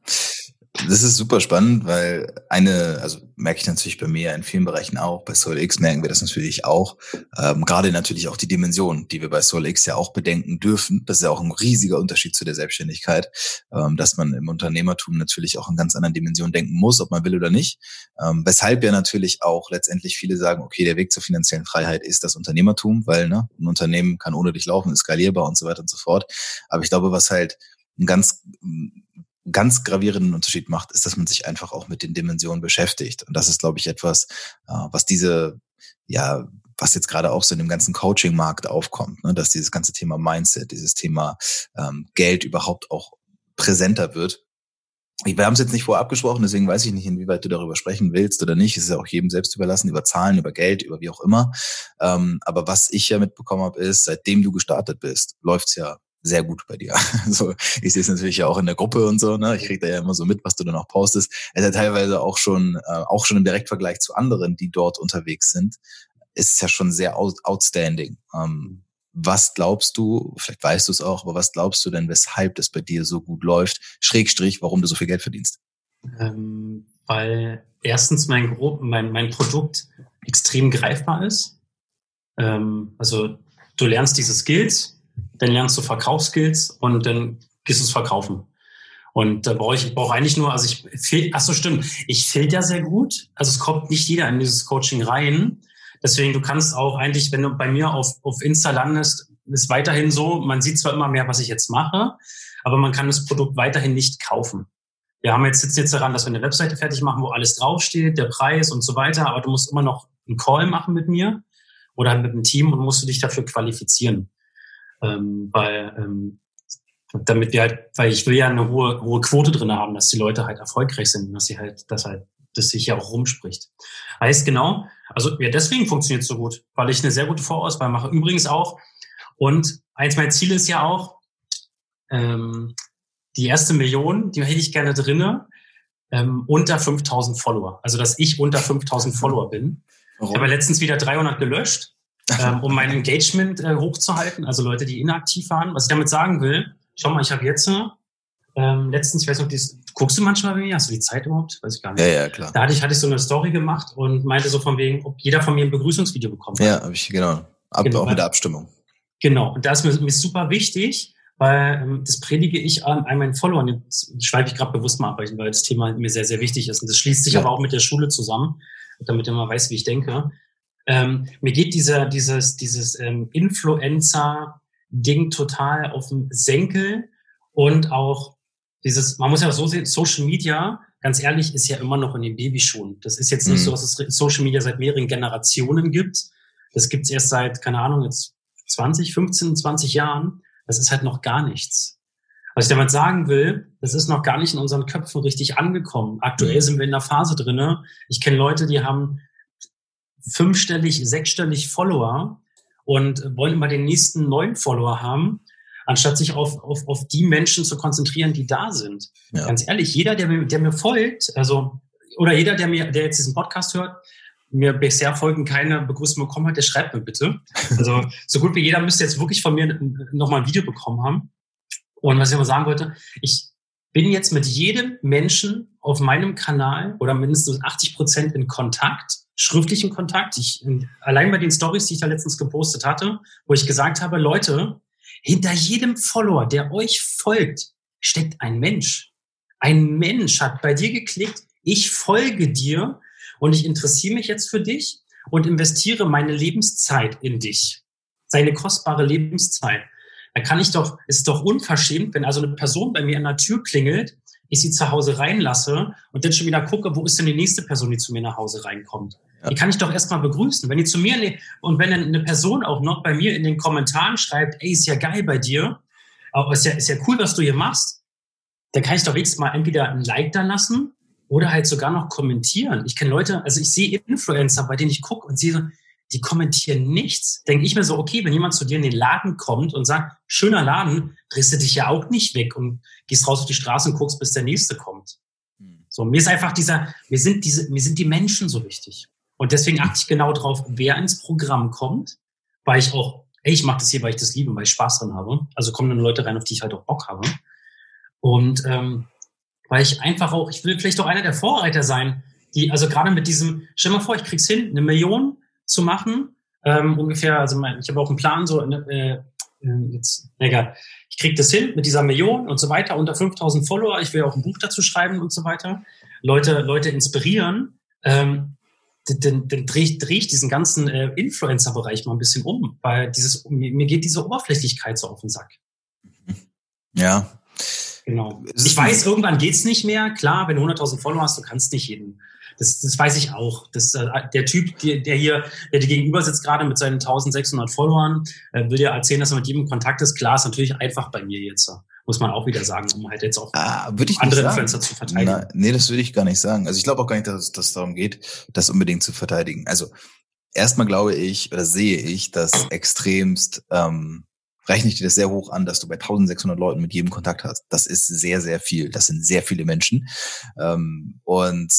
Das ist super spannend, weil eine, also merke ich natürlich bei mir in vielen Bereichen auch, bei SoulX merken wir das natürlich auch, ähm, gerade natürlich auch die Dimension, die wir bei SoulX ja auch bedenken dürfen. Das ist ja auch ein riesiger Unterschied zu der Selbstständigkeit, ähm, dass man im Unternehmertum natürlich auch in ganz anderen Dimensionen denken muss, ob man will oder nicht. Ähm, weshalb ja natürlich auch letztendlich viele sagen, okay, der Weg zur finanziellen Freiheit ist das Unternehmertum, weil ne, ein Unternehmen kann ohne dich laufen, ist skalierbar und so weiter und so fort. Aber ich glaube, was halt ein ganz ganz gravierenden Unterschied macht, ist, dass man sich einfach auch mit den Dimensionen beschäftigt. Und das ist, glaube ich, etwas, äh, was diese, ja, was jetzt gerade auch so in dem ganzen Coaching-Markt aufkommt, ne? dass dieses ganze Thema Mindset, dieses Thema ähm, Geld überhaupt auch präsenter wird. Wir haben es jetzt nicht vorab gesprochen, deswegen weiß ich nicht, inwieweit du darüber sprechen willst oder nicht. Es ist ja auch jedem selbst überlassen, über Zahlen, über Geld, über wie auch immer. Ähm, aber was ich ja mitbekommen habe, ist, seitdem du gestartet bist, läuft's ja sehr gut bei dir. Also ich sehe es natürlich ja auch in der Gruppe und so, ne? Ich kriege da ja immer so mit, was du dann auch postest. Es ist ja teilweise auch schon, äh, auch schon im Direktvergleich zu anderen, die dort unterwegs sind, ist es ja schon sehr outstanding. Ähm, was glaubst du, vielleicht weißt du es auch, aber was glaubst du denn, weshalb das bei dir so gut läuft? Schrägstrich, warum du so viel Geld verdienst? Ähm, weil erstens mein, mein, mein Produkt extrem greifbar ist. Ähm, also du lernst diese Skills, dann lernst du Verkaufsskills und dann gehst du es verkaufen. Und da brauche ich, ich brauche eigentlich nur, also ich, ach so stimmt, ich filter sehr gut. Also es kommt nicht jeder in dieses Coaching rein, Deswegen, du kannst auch eigentlich, wenn du bei mir auf, auf Insta landest, ist weiterhin so, man sieht zwar immer mehr, was ich jetzt mache, aber man kann das Produkt weiterhin nicht kaufen. Wir haben jetzt sitzen jetzt daran, dass wir eine Webseite fertig machen, wo alles draufsteht, der Preis und so weiter, aber du musst immer noch einen Call machen mit mir oder mit einem Team und musst du dich dafür qualifizieren. Ähm, weil ähm, damit wir halt, weil ich will ja eine hohe, hohe Quote drin haben, dass die Leute halt erfolgreich sind und dass sie halt, dass halt, dass sich ja auch rumspricht. Heißt genau, also ja, deswegen funktioniert es so gut, weil ich eine sehr gute Vorauswahl mache. Übrigens auch, und eins meiner Ziele ist ja auch, ähm, die erste Million, die hätte ich gerne drinne, ähm, unter 5000 Follower. Also, dass ich unter 5000 Follower bin. Warum? Ich habe letztens wieder 300 gelöscht, ähm, um mein Engagement äh, hochzuhalten. Also Leute, die inaktiv waren. Was ich damit sagen will, schau mal, ich habe jetzt ähm, letztens, ich weiß nicht, dies, guckst du manchmal bei mir? Hast du die Zeit überhaupt? Weiß ich gar nicht. Ja, ja, klar. Da hatte ich, hatte ich so eine Story gemacht und meinte so von wegen, ob jeder von mir ein Begrüßungsvideo bekommt. Ja, habe ich, genau. Ab, genau. Auch mit der Abstimmung. Genau. Und das ist mir, mir super wichtig, weil ähm, das predige ich an, an meinen Followern. Jetzt schreibe ich gerade bewusst mal ab, weil das Thema mir sehr, sehr wichtig ist. Und das schließt sich ja. aber auch mit der Schule zusammen, damit man weiß, wie ich denke. Ähm, mir geht dieser, dieses, dieses ähm, Influencer-Ding total auf den Senkel und auch dieses, man muss ja so sehen, Social Media, ganz ehrlich, ist ja immer noch in den Babyschuhen. Das ist jetzt nicht mhm. so, dass es Social Media seit mehreren Generationen gibt. Das gibt es erst seit, keine Ahnung, jetzt 20, 15, 20 Jahren. Das ist halt noch gar nichts. Was ich damit sagen will, das ist noch gar nicht in unseren Köpfen richtig angekommen. Aktuell mhm. sind wir in der Phase drinne. Ich kenne Leute, die haben fünfstellig, sechsstellig Follower und wollen immer den nächsten neuen Follower haben, anstatt sich auf, auf, auf die Menschen zu konzentrieren, die da sind. Ja. Ganz ehrlich, jeder, der mir, der mir folgt, also, oder jeder, der mir, der jetzt diesen Podcast hört, mir bisher folgen keine Begrüßung bekommen hat, der schreibt mir bitte. Also so gut wie jeder müsste jetzt wirklich von mir nochmal ein Video bekommen haben. Und was ich aber sagen wollte, ich bin jetzt mit jedem Menschen auf meinem Kanal oder mindestens 80 Prozent in Kontakt, schriftlichen Kontakt. Ich, allein bei den Stories, die ich da letztens gepostet hatte, wo ich gesagt habe, Leute, hinter jedem Follower, der euch folgt, steckt ein Mensch. Ein Mensch hat bei dir geklickt, ich folge dir und ich interessiere mich jetzt für dich und investiere meine Lebenszeit in dich. Seine kostbare Lebenszeit. Da kann ich doch, ist doch unverschämt, wenn also eine Person bei mir an der Tür klingelt, ich sie zu Hause reinlasse und dann schon wieder gucke, wo ist denn die nächste Person, die zu mir nach Hause reinkommt. Ja. Die kann ich doch erstmal begrüßen. Wenn die zu mir, ne, und wenn eine Person auch noch bei mir in den Kommentaren schreibt, ey, ist ja geil bei dir, aber ist ja, ist ja cool, was du hier machst, dann kann ich doch wenigstens mal entweder ein Like da lassen oder halt sogar noch kommentieren. Ich kenne Leute, also ich sehe Influencer, bei denen ich gucke und sehe so, die kommentieren nichts. Denke ich mir so, okay, wenn jemand zu dir in den Laden kommt und sagt, schöner Laden, drehst du dich ja auch nicht weg und gehst raus auf die Straße und guckst, bis der nächste kommt. Hm. So, mir ist einfach dieser, mir sind diese, mir sind die Menschen so wichtig. Und deswegen achte ich genau drauf, wer ins Programm kommt, weil ich auch, ey, ich mache das hier, weil ich das liebe, weil ich Spaß dran habe. Also kommen dann Leute rein, auf die ich halt auch Bock habe. Und ähm, weil ich einfach auch, ich will vielleicht auch einer der Vorreiter sein, die, also gerade mit diesem, stell mal vor, ich krieg's hin, eine Million zu machen, ähm, ungefähr, also mein, ich habe auch einen Plan, so, äh, äh, jetzt, egal, ich krieg das hin mit dieser Million und so weiter, unter 5000 Follower, ich will auch ein Buch dazu schreiben und so weiter, Leute, Leute inspirieren, ähm, dann, dann drehe ich, dreh ich diesen ganzen äh, Influencer-Bereich mal ein bisschen um, weil dieses, mir, mir geht diese Oberflächlichkeit so auf den Sack. Ja, Genau. Ich weiß, irgendwann geht's nicht mehr. Klar, wenn du 100.000 Follower hast, du kannst nicht jeden. Das, das weiß ich auch. Das, äh, der Typ, der, der hier, der dir gegenüber sitzt gerade mit seinen 1600 Followern, äh, will dir erzählen, dass er mit jedem in Kontakt ist. Klar, ist natürlich einfach bei mir jetzt. Muss man auch wieder sagen, um halt jetzt auch ah, andere Influencer zu verteidigen. Na, nee, das würde ich gar nicht sagen. Also ich glaube auch gar nicht, dass es darum geht, das unbedingt zu verteidigen. Also erstmal glaube ich oder sehe ich, dass extremst ähm, rechne ich dir das sehr hoch an, dass du bei 1600 Leuten mit jedem Kontakt hast. Das ist sehr, sehr viel. Das sind sehr viele Menschen. Ähm, und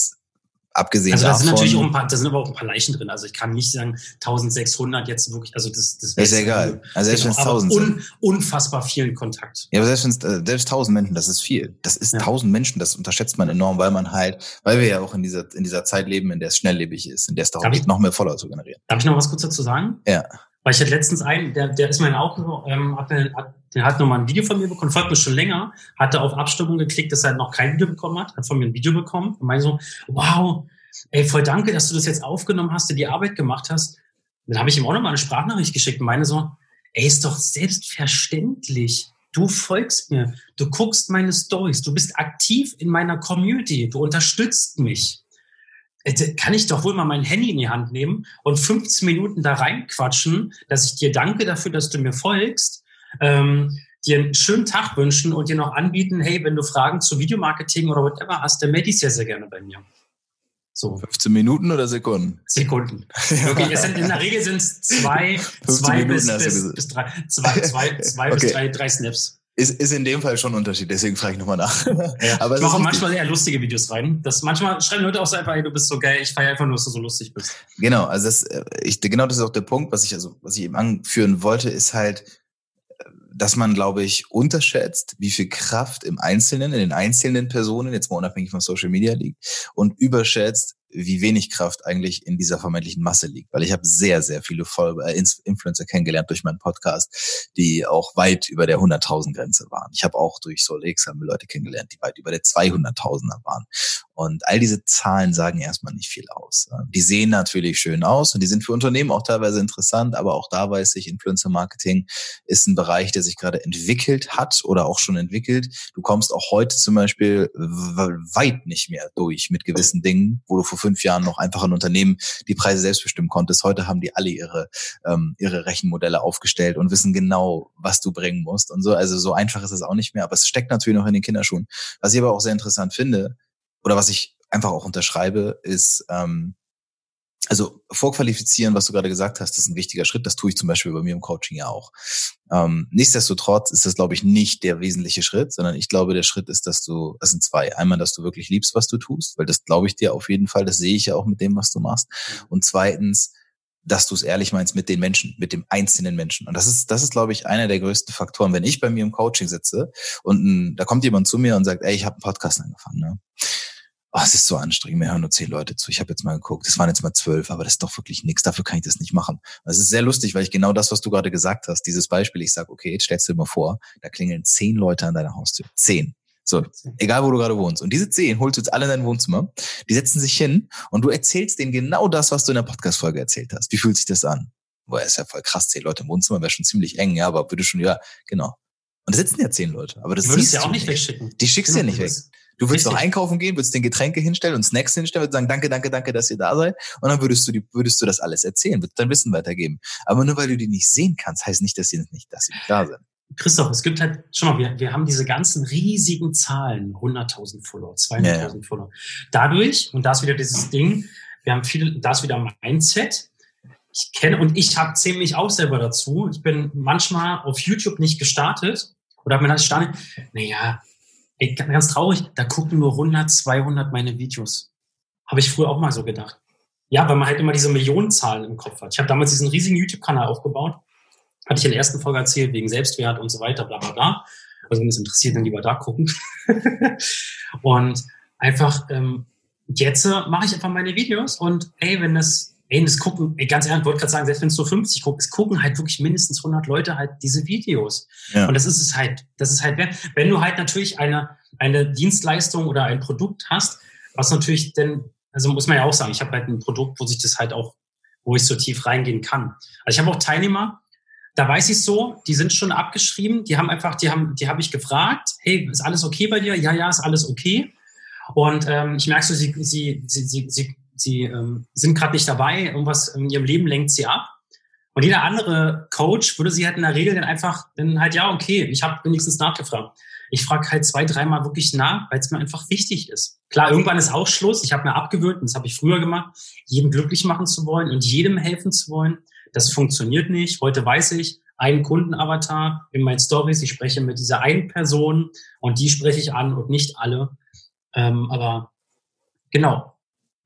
abgesehen also da davon. sind natürlich auch ein paar, da sind aber auch ein paar Leichen drin. Also ich kann nicht sagen 1600 jetzt wirklich, also das, das ist ja egal. Also selbst wenn es 1000 un, unfassbar vielen Kontakt. Ja, aber selbst wenn es, äh, selbst 1000 Menschen, das ist viel. Das ist ja. 1000 Menschen, das unterschätzt man enorm, weil man halt, weil wir ja auch in dieser, in dieser Zeit leben, in der es schnelllebig ist, in der es darum geht, noch mehr Follower zu generieren. Darf ich noch was kurz dazu sagen? Ja. Weil ich hatte letztens einen, der, der ist mein Auto, ähm, hat, hat, der hat nochmal ein Video von mir bekommen, folgt mir schon länger, hatte auf Abstimmung geklickt, dass er noch kein Video bekommen hat, hat von mir ein Video bekommen und meinte so, wow, ey, voll danke, dass du das jetzt aufgenommen hast, dir die Arbeit gemacht hast. Dann habe ich ihm auch nochmal eine Sprachnachricht geschickt und meine so, ey, ist doch selbstverständlich. Du folgst mir, du guckst meine Stories, du bist aktiv in meiner Community, du unterstützt mich. Äh, kann ich doch wohl mal mein Handy in die Hand nehmen und 15 Minuten da reinquatschen, dass ich dir danke dafür, dass du mir folgst, ähm, dir einen schönen Tag wünschen und dir noch anbieten, hey, wenn du Fragen zu Videomarketing oder whatever hast, dann melde dich sehr, sehr gerne bei mir. So. 15 Minuten oder Sekunden? Sekunden. Okay, es sind, in der Regel sind es zwei, zwei bis, bis, bis, drei, zwei, zwei, zwei okay. bis drei, drei Snaps. Ist, ist in dem Fall schon ein Unterschied, deswegen frage ich nochmal nach. Ja. Aber ich mache manchmal eher lustige Videos rein. Das manchmal schreiben Leute auch so einfach, hey, du bist so geil, ich feiere einfach nur, dass du so lustig bist. Genau, also das, äh, ich, genau das ist auch der Punkt, was ich also, was ich eben anführen wollte, ist halt, dass man, glaube ich, unterschätzt, wie viel Kraft im Einzelnen, in den einzelnen Personen, jetzt mal unabhängig von Social Media liegt, und überschätzt, wie wenig Kraft eigentlich in dieser vermeintlichen Masse liegt. Weil ich habe sehr, sehr viele Follower, äh, Influencer kennengelernt durch meinen Podcast, die auch weit über der 100.000 Grenze waren. Ich habe auch durch Solex Leute kennengelernt, die weit über der 200.000er waren. Und all diese Zahlen sagen erstmal nicht viel aus. Die sehen natürlich schön aus und die sind für Unternehmen auch teilweise interessant, aber auch da weiß ich, Influencer Marketing ist ein Bereich, der sich gerade entwickelt hat oder auch schon entwickelt. Du kommst auch heute zum Beispiel weit nicht mehr durch mit gewissen Dingen, wo du vor fünf Jahren noch einfach ein Unternehmen die Preise selbst bestimmen konntest. Heute haben die alle ihre, ähm, ihre Rechenmodelle aufgestellt und wissen genau, was du bringen musst und so. Also so einfach ist es auch nicht mehr, aber es steckt natürlich noch in den Kinderschuhen. Was ich aber auch sehr interessant finde, oder was ich einfach auch unterschreibe, ist, ähm, also vorqualifizieren, was du gerade gesagt hast, ist ein wichtiger Schritt. Das tue ich zum Beispiel bei mir im Coaching ja auch. Ähm, nichtsdestotrotz ist das, glaube ich, nicht der wesentliche Schritt, sondern ich glaube, der Schritt ist, dass du, das sind zwei. Einmal, dass du wirklich liebst, was du tust, weil das glaube ich dir auf jeden Fall, das sehe ich ja auch mit dem, was du machst. Mhm. Und zweitens, dass du es ehrlich meinst mit den Menschen, mit dem einzelnen Menschen. Und das ist, das ist, glaube ich, einer der größten Faktoren. Wenn ich bei mir im Coaching sitze und ein, da kommt jemand zu mir und sagt, ey, ich habe einen Podcast angefangen, ne? Oh, es ist so anstrengend, mir hören nur zehn Leute zu. Ich habe jetzt mal geguckt, es waren jetzt mal zwölf, aber das ist doch wirklich nichts, dafür kann ich das nicht machen. Das ist sehr lustig, weil ich genau das, was du gerade gesagt hast, dieses Beispiel, ich sage, okay, jetzt stellst du dir mal vor, da klingeln zehn Leute an deiner Haustür. Zehn. So, egal wo du gerade wohnst. Und diese zehn holst du jetzt alle in dein Wohnzimmer, die setzen sich hin und du erzählst denen genau das, was du in der Podcast-Folge erzählt hast. Wie fühlt sich das an? Boah, ist ja voll krass, zehn Leute im Wohnzimmer wäre schon ziemlich eng, ja, aber würde schon, ja, genau. Und da sitzen ja zehn Leute. Aber das du ja auch nicht wegschicken. Die schickst du ja nicht weg. Du würdest noch einkaufen gehen, würdest den Getränke hinstellen und Snacks hinstellen, würdest sagen, danke, danke, danke, dass ihr da seid. Und dann würdest du, die, würdest du das alles erzählen, würdest dein Wissen weitergeben. Aber nur weil du die nicht sehen kannst, heißt nicht, dass sie nicht, dass sie nicht da sind. Christoph, es gibt halt, schau mal, wir, wir haben diese ganzen riesigen Zahlen, 100.000 Follower, 200.000 ja, ja. Follower. Dadurch, und da ist wieder dieses Ding, wir haben viele, da ist wieder Mindset. Ich kenne, und ich habe zähle mich auch selber dazu. Ich bin manchmal auf YouTube nicht gestartet oder habe mir das gestartet, naja, ey, ganz traurig, da gucken nur 100, 200 meine Videos. Habe ich früher auch mal so gedacht. Ja, weil man halt immer diese Millionenzahlen im Kopf hat. Ich habe damals diesen riesigen YouTube-Kanal aufgebaut. Hatte ich in der ersten Folge erzählt, wegen Selbstwert und so weiter, bla bla bla. Also wenn es interessiert, dann lieber da gucken. und einfach, ähm, jetzt äh, mache ich einfach meine Videos und ey, wenn das ey, das gucken, ey, ganz ehrlich, ich wollte gerade sagen, selbst wenn es nur 50 guckt, es gucken halt wirklich mindestens 100 Leute halt diese Videos. Ja. Und das ist es halt, das ist halt, wenn du halt natürlich eine, eine Dienstleistung oder ein Produkt hast, was natürlich denn, also muss man ja auch sagen, ich habe halt ein Produkt, wo sich das halt auch, wo ich so tief reingehen kann. Also ich habe auch Teilnehmer, da weiß ich so, die sind schon abgeschrieben, die haben einfach, die haben, die habe ich gefragt, hey, ist alles okay bei dir? Ja, ja, ist alles okay. Und ähm, ich merke so, sie, sie, sie, sie, sie sie ähm, sind gerade nicht dabei, irgendwas in ihrem Leben lenkt sie ab. Und jeder andere Coach würde sie halt in der Regel dann einfach, dann halt, ja, okay, ich habe wenigstens nachgefragt. Ich frage halt zwei, dreimal wirklich nach, weil es mir einfach wichtig ist. Klar, irgendwann ist auch Schluss. Ich habe mir abgewöhnt, und das habe ich früher gemacht, jeden glücklich machen zu wollen und jedem helfen zu wollen. Das funktioniert nicht. Heute weiß ich, einen Kundenavatar in meinen Stories. Ich spreche mit dieser einen Person und die spreche ich an und nicht alle. Ähm, aber genau,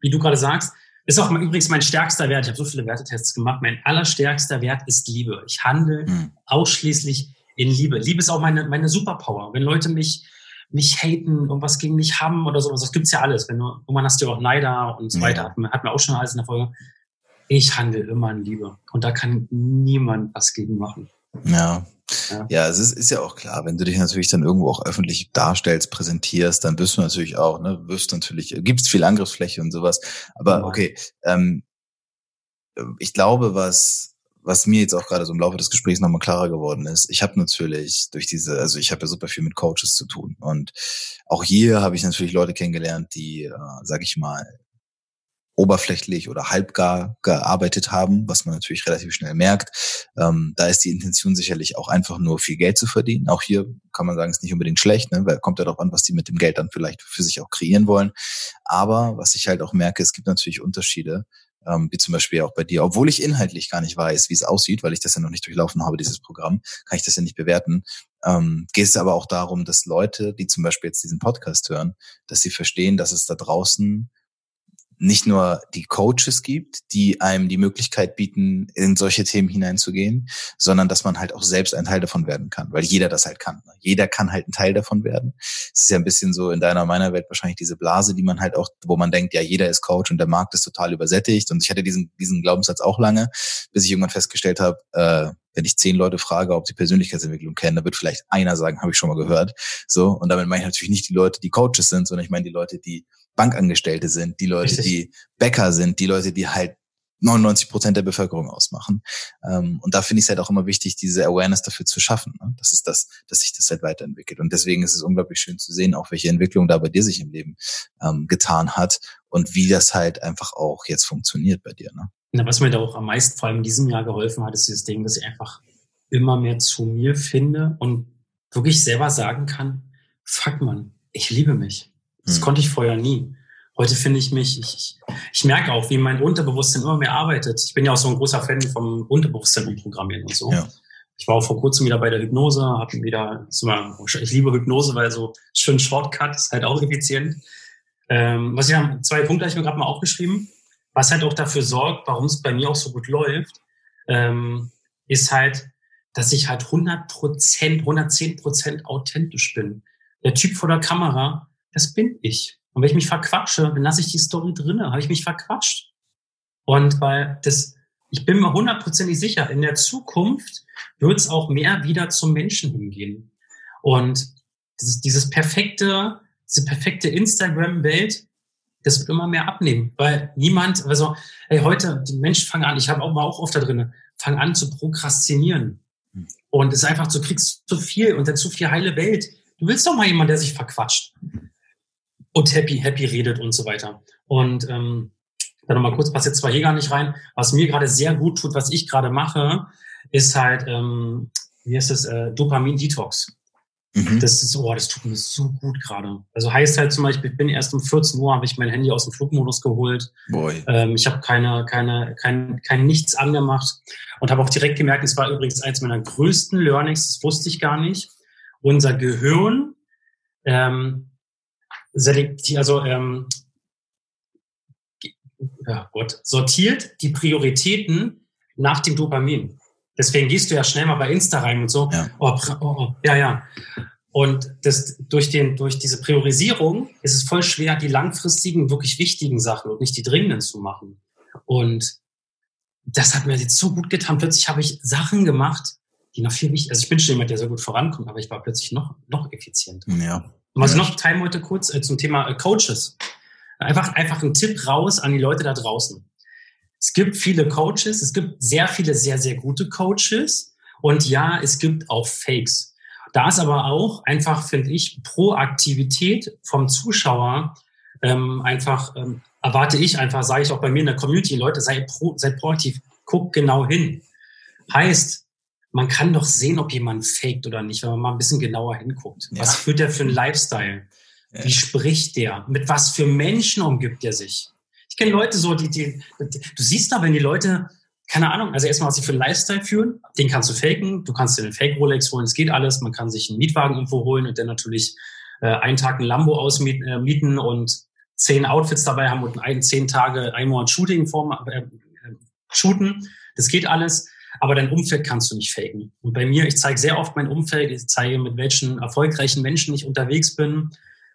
wie du gerade sagst, ist auch übrigens mein stärkster Wert. Ich habe so viele Wertetests gemacht. Mein allerstärkster Wert ist Liebe. Ich handle mhm. ausschließlich in Liebe. Liebe ist auch meine, meine Superpower. Wenn Leute mich, mich haten, irgendwas gegen mich haben oder sowas, das gibt's ja alles. Wenn du, irgendwann hast du ja auch Neider und so mhm. weiter. Hat hat man auch schon alles in der Folge. Ich handle immer in Liebe. Und da kann niemand was gegen machen. Ja, ja, ja es ist, ist ja auch klar, wenn du dich natürlich dann irgendwo auch öffentlich darstellst, präsentierst, dann wirst du natürlich auch, ne, wirst natürlich, gibt's viel Angriffsfläche und sowas. Aber okay, ähm, ich glaube, was was mir jetzt auch gerade so im Laufe des Gesprächs nochmal klarer geworden ist, ich habe natürlich durch diese, also ich habe ja super viel mit Coaches zu tun. Und auch hier habe ich natürlich Leute kennengelernt, die, äh, sage ich mal, oberflächlich oder halbgar gearbeitet haben, was man natürlich relativ schnell merkt. Ähm, da ist die Intention sicherlich auch einfach nur viel Geld zu verdienen. Auch hier kann man sagen, ist nicht unbedingt schlecht, ne? weil kommt ja darauf an, was die mit dem Geld dann vielleicht für sich auch kreieren wollen. Aber was ich halt auch merke, es gibt natürlich Unterschiede ähm, wie zum Beispiel auch bei dir. Obwohl ich inhaltlich gar nicht weiß, wie es aussieht, weil ich das ja noch nicht durchlaufen habe, dieses Programm, kann ich das ja nicht bewerten. Ähm, geht es aber auch darum, dass Leute, die zum Beispiel jetzt diesen Podcast hören, dass sie verstehen, dass es da draußen nicht nur die Coaches gibt, die einem die Möglichkeit bieten, in solche Themen hineinzugehen, sondern dass man halt auch selbst ein Teil davon werden kann, weil jeder das halt kann. Ne? Jeder kann halt ein Teil davon werden. Es ist ja ein bisschen so in deiner, meiner Welt wahrscheinlich diese Blase, die man halt auch, wo man denkt, ja, jeder ist Coach und der Markt ist total übersättigt. Und ich hatte diesen, diesen Glaubenssatz auch lange, bis ich irgendwann festgestellt habe, äh, wenn ich zehn Leute frage, ob sie Persönlichkeitsentwicklung kennen, dann wird vielleicht einer sagen, habe ich schon mal gehört. So, und damit meine ich natürlich nicht die Leute, die Coaches sind, sondern ich meine die Leute, die Bankangestellte sind, die Leute, Richtig. die Bäcker sind, die Leute, die halt 99 Prozent der Bevölkerung ausmachen. Ähm, und da finde ich es halt auch immer wichtig, diese Awareness dafür zu schaffen. Ne? Das ist das, dass sich das halt weiterentwickelt. Und deswegen ist es unglaublich schön zu sehen, auch welche Entwicklung da bei dir sich im Leben ähm, getan hat und wie das halt einfach auch jetzt funktioniert bei dir. Ne? Na, was mir da auch am meisten, vor allem in diesem Jahr geholfen hat, ist dieses Ding, dass ich einfach immer mehr zu mir finde und wirklich selber sagen kann, fuck man, ich liebe mich. Das mhm. konnte ich vorher nie. Heute finde ich mich, ich, ich, ich merke auch, wie mein Unterbewusstsein immer mehr arbeitet. Ich bin ja auch so ein großer Fan vom Unterbewusstsein und Programmieren und so. Ja. Ich war auch vor kurzem wieder bei der Hypnose, habe wieder, ich liebe Hypnose, weil so schön Shortcut ist halt auch effizient. Ähm, was ich haben, zwei Punkte habe ich mir gerade mal aufgeschrieben, was halt auch dafür sorgt, warum es bei mir auch so gut läuft, ähm, ist halt, dass ich halt 100 Prozent, 110 Prozent authentisch bin. Der Typ vor der Kamera, das bin ich. Und wenn ich mich verquatsche, dann lasse ich die Story drinne. Habe ich mich verquatscht? Und weil das, ich bin mir hundertprozentig sicher, in der Zukunft wird es auch mehr wieder zum Menschen hingehen. Und dieses, dieses perfekte, diese perfekte Instagram-Welt, das wird immer mehr abnehmen, weil niemand, also hey, heute, die Menschen fangen an, ich habe auch mal auch oft da drin, fangen an zu prokrastinieren. Hm. Und es ist einfach, du kriegst zu viel und dann zu viel heile Welt. Du willst doch mal jemanden, der sich verquatscht und happy, happy redet und so weiter. Und ähm, dann nochmal kurz, passt jetzt zwar hier gar nicht rein, was mir gerade sehr gut tut, was ich gerade mache, ist halt, ähm, wie heißt das, äh, Dopamin-Detox. Mhm. Das ist, oh, das tut mir so gut gerade. Also heißt halt zum Beispiel, ich bin erst um 14 Uhr, habe ich mein Handy aus dem Flugmodus geholt. Boy. Ähm, ich habe keine, keine, kein, kein nichts angemacht und habe auch direkt gemerkt, es war übrigens eins meiner größten Learnings, das wusste ich gar nicht. Unser Gehirn ähm, selektiert, also ähm, ja Gott, sortiert die Prioritäten nach dem Dopamin. Deswegen gehst du ja schnell mal bei Insta rein und so. Ja, oh, oh, oh, ja, ja. Und das, durch, den, durch diese Priorisierung ist es voll schwer, die langfristigen, wirklich wichtigen Sachen und nicht die dringenden zu machen. Und das hat mir jetzt so gut getan. Plötzlich habe ich Sachen gemacht, die noch viel wichtiger, also ich bin schon jemand, der sehr gut vorankommt, aber ich war plötzlich noch, noch effizienter. Ja. Und was ja. noch teilen wollte kurz äh, zum Thema äh, Coaches. Einfach, einfach ein Tipp raus an die Leute da draußen. Es gibt viele Coaches, es gibt sehr viele sehr, sehr gute Coaches und ja, es gibt auch Fakes. Da ist aber auch einfach, finde ich, Proaktivität vom Zuschauer ähm, einfach, ähm, erwarte ich einfach, sage ich auch bei mir in der Community, Leute, seid, pro, seid proaktiv, guckt genau hin. Heißt, man kann doch sehen, ob jemand faked oder nicht, wenn man mal ein bisschen genauer hinguckt. Ja. Was führt der für einen Lifestyle? Ja. Wie spricht der? Mit was für Menschen umgibt er sich? Ich kenne Leute so, die, die, du siehst da, wenn die Leute, keine Ahnung, also erstmal, was sie für einen Lifestyle führen, den kannst du faken, du kannst dir einen Fake-Rolex holen, es geht alles, man kann sich einen Mietwagen irgendwo holen und dann natürlich äh, einen Tag ein Lambo ausmieten äh, und zehn Outfits dabei haben und ein, zehn Tage, ein Monat Shooting vorm, äh, äh, shooten. Das geht alles aber dein Umfeld kannst du nicht faken. Und bei mir, ich zeige sehr oft mein Umfeld, ich zeige, mit welchen erfolgreichen Menschen ich unterwegs bin.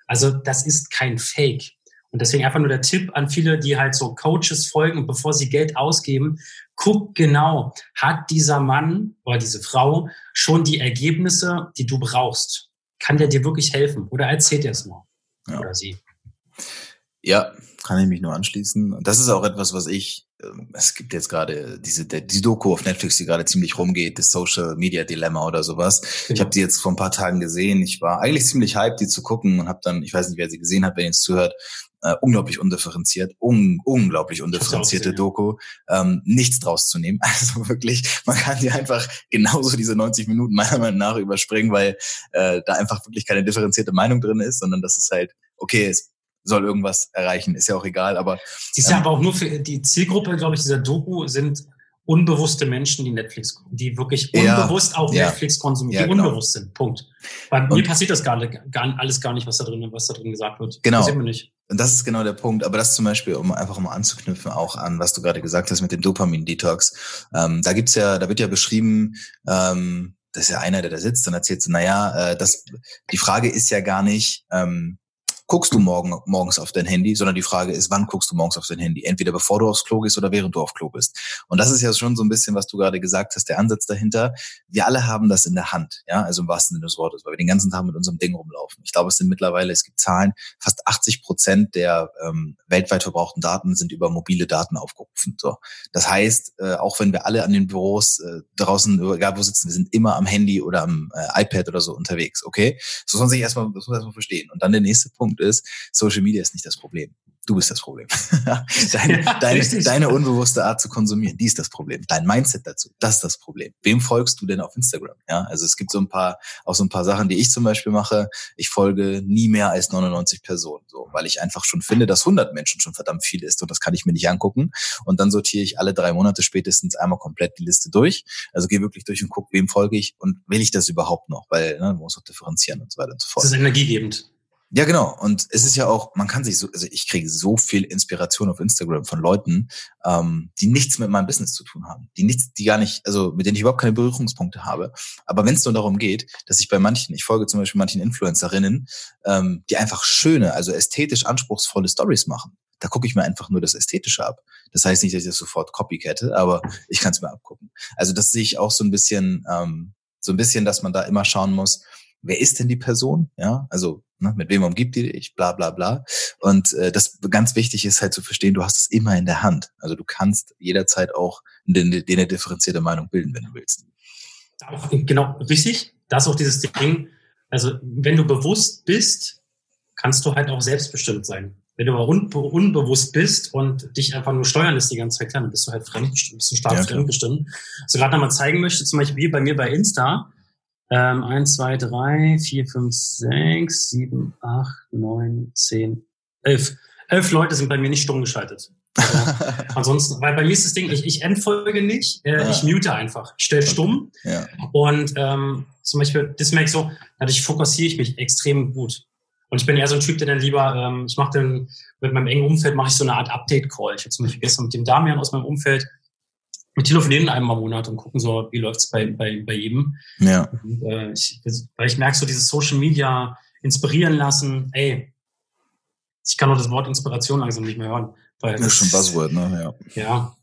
Also das ist kein Fake. Und deswegen einfach nur der Tipp an viele, die halt so Coaches folgen und bevor sie Geld ausgeben, guck genau, hat dieser Mann oder diese Frau schon die Ergebnisse, die du brauchst? Kann der dir wirklich helfen? Oder erzählt er es nur? Ja. Oder sie? Ja, kann ich mich nur anschließen. Und das ist auch etwas, was ich es gibt jetzt gerade diese die Doku auf Netflix, die gerade ziemlich rumgeht, das Social Media Dilemma oder sowas. Genau. Ich habe die jetzt vor ein paar Tagen gesehen. Ich war eigentlich ziemlich hyped, die zu gucken und habe dann, ich weiß nicht, wer sie gesehen hat, wenn ihr es zuhört, äh, unglaublich undifferenziert, un unglaublich undifferenzierte gesehen, Doku, ähm, nichts draus zu nehmen. Also wirklich, man kann die einfach genauso diese 90 Minuten meiner Meinung nach überspringen, weil äh, da einfach wirklich keine differenzierte Meinung drin ist, sondern das ist halt, okay, es soll irgendwas erreichen, ist ja auch egal, aber. Ist ja ähm, aber auch nur für die Zielgruppe, glaube ich, dieser Doku sind unbewusste Menschen, die Netflix, die wirklich unbewusst ja, auch ja, Netflix konsumieren, ja, die genau. unbewusst sind. Punkt. Bei und mir passiert das gar, gar alles gar nicht, was da drin, was da drin gesagt wird. Genau. Das sehen wir nicht. Und das ist genau der Punkt. Aber das zum Beispiel, um einfach mal anzuknüpfen, auch an, was du gerade gesagt hast mit dem Dopamin-Detox. Ähm, da gibt's ja, da wird ja beschrieben, ähm, das ist ja einer, der da sitzt und erzählt so, naja, äh, das, die Frage ist ja gar nicht, ähm, guckst du morgen, morgens auf dein Handy, sondern die Frage ist, wann guckst du morgens auf dein Handy? Entweder bevor du aufs Klo gehst oder während du auf Klo bist. Und das ist ja schon so ein bisschen, was du gerade gesagt hast, der Ansatz dahinter. Wir alle haben das in der Hand, ja, also im wahrsten Sinne des Wortes, weil wir den ganzen Tag mit unserem Ding rumlaufen. Ich glaube, es sind mittlerweile, es gibt Zahlen, fast 80 Prozent der ähm, weltweit verbrauchten Daten sind über mobile Daten aufgerufen. So. Das heißt, äh, auch wenn wir alle an den Büros äh, draußen, egal wo sitzen, wir sind immer am Handy oder am äh, iPad oder so unterwegs, okay? So soll sich erstmal, das muss man erstmal verstehen. Und dann der nächste Punkt Punkt ist, Social Media ist nicht das Problem. Du bist das Problem. deine, ja, deine, deine unbewusste Art zu konsumieren, die ist das Problem. Dein Mindset dazu, das ist das Problem. Wem folgst du denn auf Instagram? Ja, also es gibt so ein paar, auch so ein paar Sachen, die ich zum Beispiel mache. Ich folge nie mehr als 99 Personen, so, weil ich einfach schon finde, dass 100 Menschen schon verdammt viel ist und das kann ich mir nicht angucken. Und dann sortiere ich alle drei Monate spätestens einmal komplett die Liste durch. Also gehe wirklich durch und gucke, wem folge ich und will ich das überhaupt noch? Weil ne, man muss auch differenzieren und so weiter und so fort. Das ist energiegebend. Ja, genau. Und es ist ja auch, man kann sich so, also ich kriege so viel Inspiration auf Instagram von Leuten, ähm, die nichts mit meinem Business zu tun haben, die nichts, die gar nicht, also mit denen ich überhaupt keine Berührungspunkte habe. Aber wenn es nur darum geht, dass ich bei manchen, ich folge zum Beispiel manchen Influencerinnen, ähm, die einfach schöne, also ästhetisch anspruchsvolle Stories machen. Da gucke ich mir einfach nur das Ästhetische ab. Das heißt nicht, dass ich das sofort copycatte, aber ich kann es mir abgucken. Also das sehe ich auch so ein bisschen, ähm, so ein bisschen, dass man da immer schauen muss, wer ist denn die Person? Ja, also ne, mit wem umgibt die dich? Bla bla bla. Und äh, das ganz wichtig ist halt zu verstehen, du hast es immer in der Hand. Also du kannst jederzeit auch eine, eine differenzierte Meinung bilden, wenn du willst. Genau, richtig. Das ist auch dieses Ding. Also wenn du bewusst bist, kannst du halt auch selbstbestimmt sein. Wenn du aber unbe unbewusst bist und dich einfach nur steuern lässt die ganze Zeit, dann bist du halt fremdbestimmt, bist du stark ja, fremdbestimmt. Also gerade nochmal zeigen möchte, zum Beispiel bei mir bei Insta, ähm, 1, 2, 3, 4, 5, 6, 7, 8, 9, 10, 11. Elf Leute sind bei mir nicht stumm geschaltet. Also, ansonsten, weil bei mir ist das Ding, ich, ich entfolge nicht, äh, ja. ich mute einfach. Ich stelle stumm. Ja. Und ähm, zum Beispiel, das merke ich so, dadurch fokussiere ich mich extrem gut. Und ich bin eher so ein Typ, der dann lieber, ähm, ich mache dann mit meinem engen Umfeld mache ich so eine Art Update-Call. Ich habe zum Beispiel gestern mit dem Damian aus meinem Umfeld wir telefonieren einmal im Monat und gucken so, wie läuft's bei, bei, bei jedem. Ja. Und, äh, ich, weil ich merke so dieses Social Media inspirieren lassen, ey, ich kann nur das Wort Inspiration langsam nicht mehr hören. Weil das ist schon Buzzword, ne? Ja. Ja.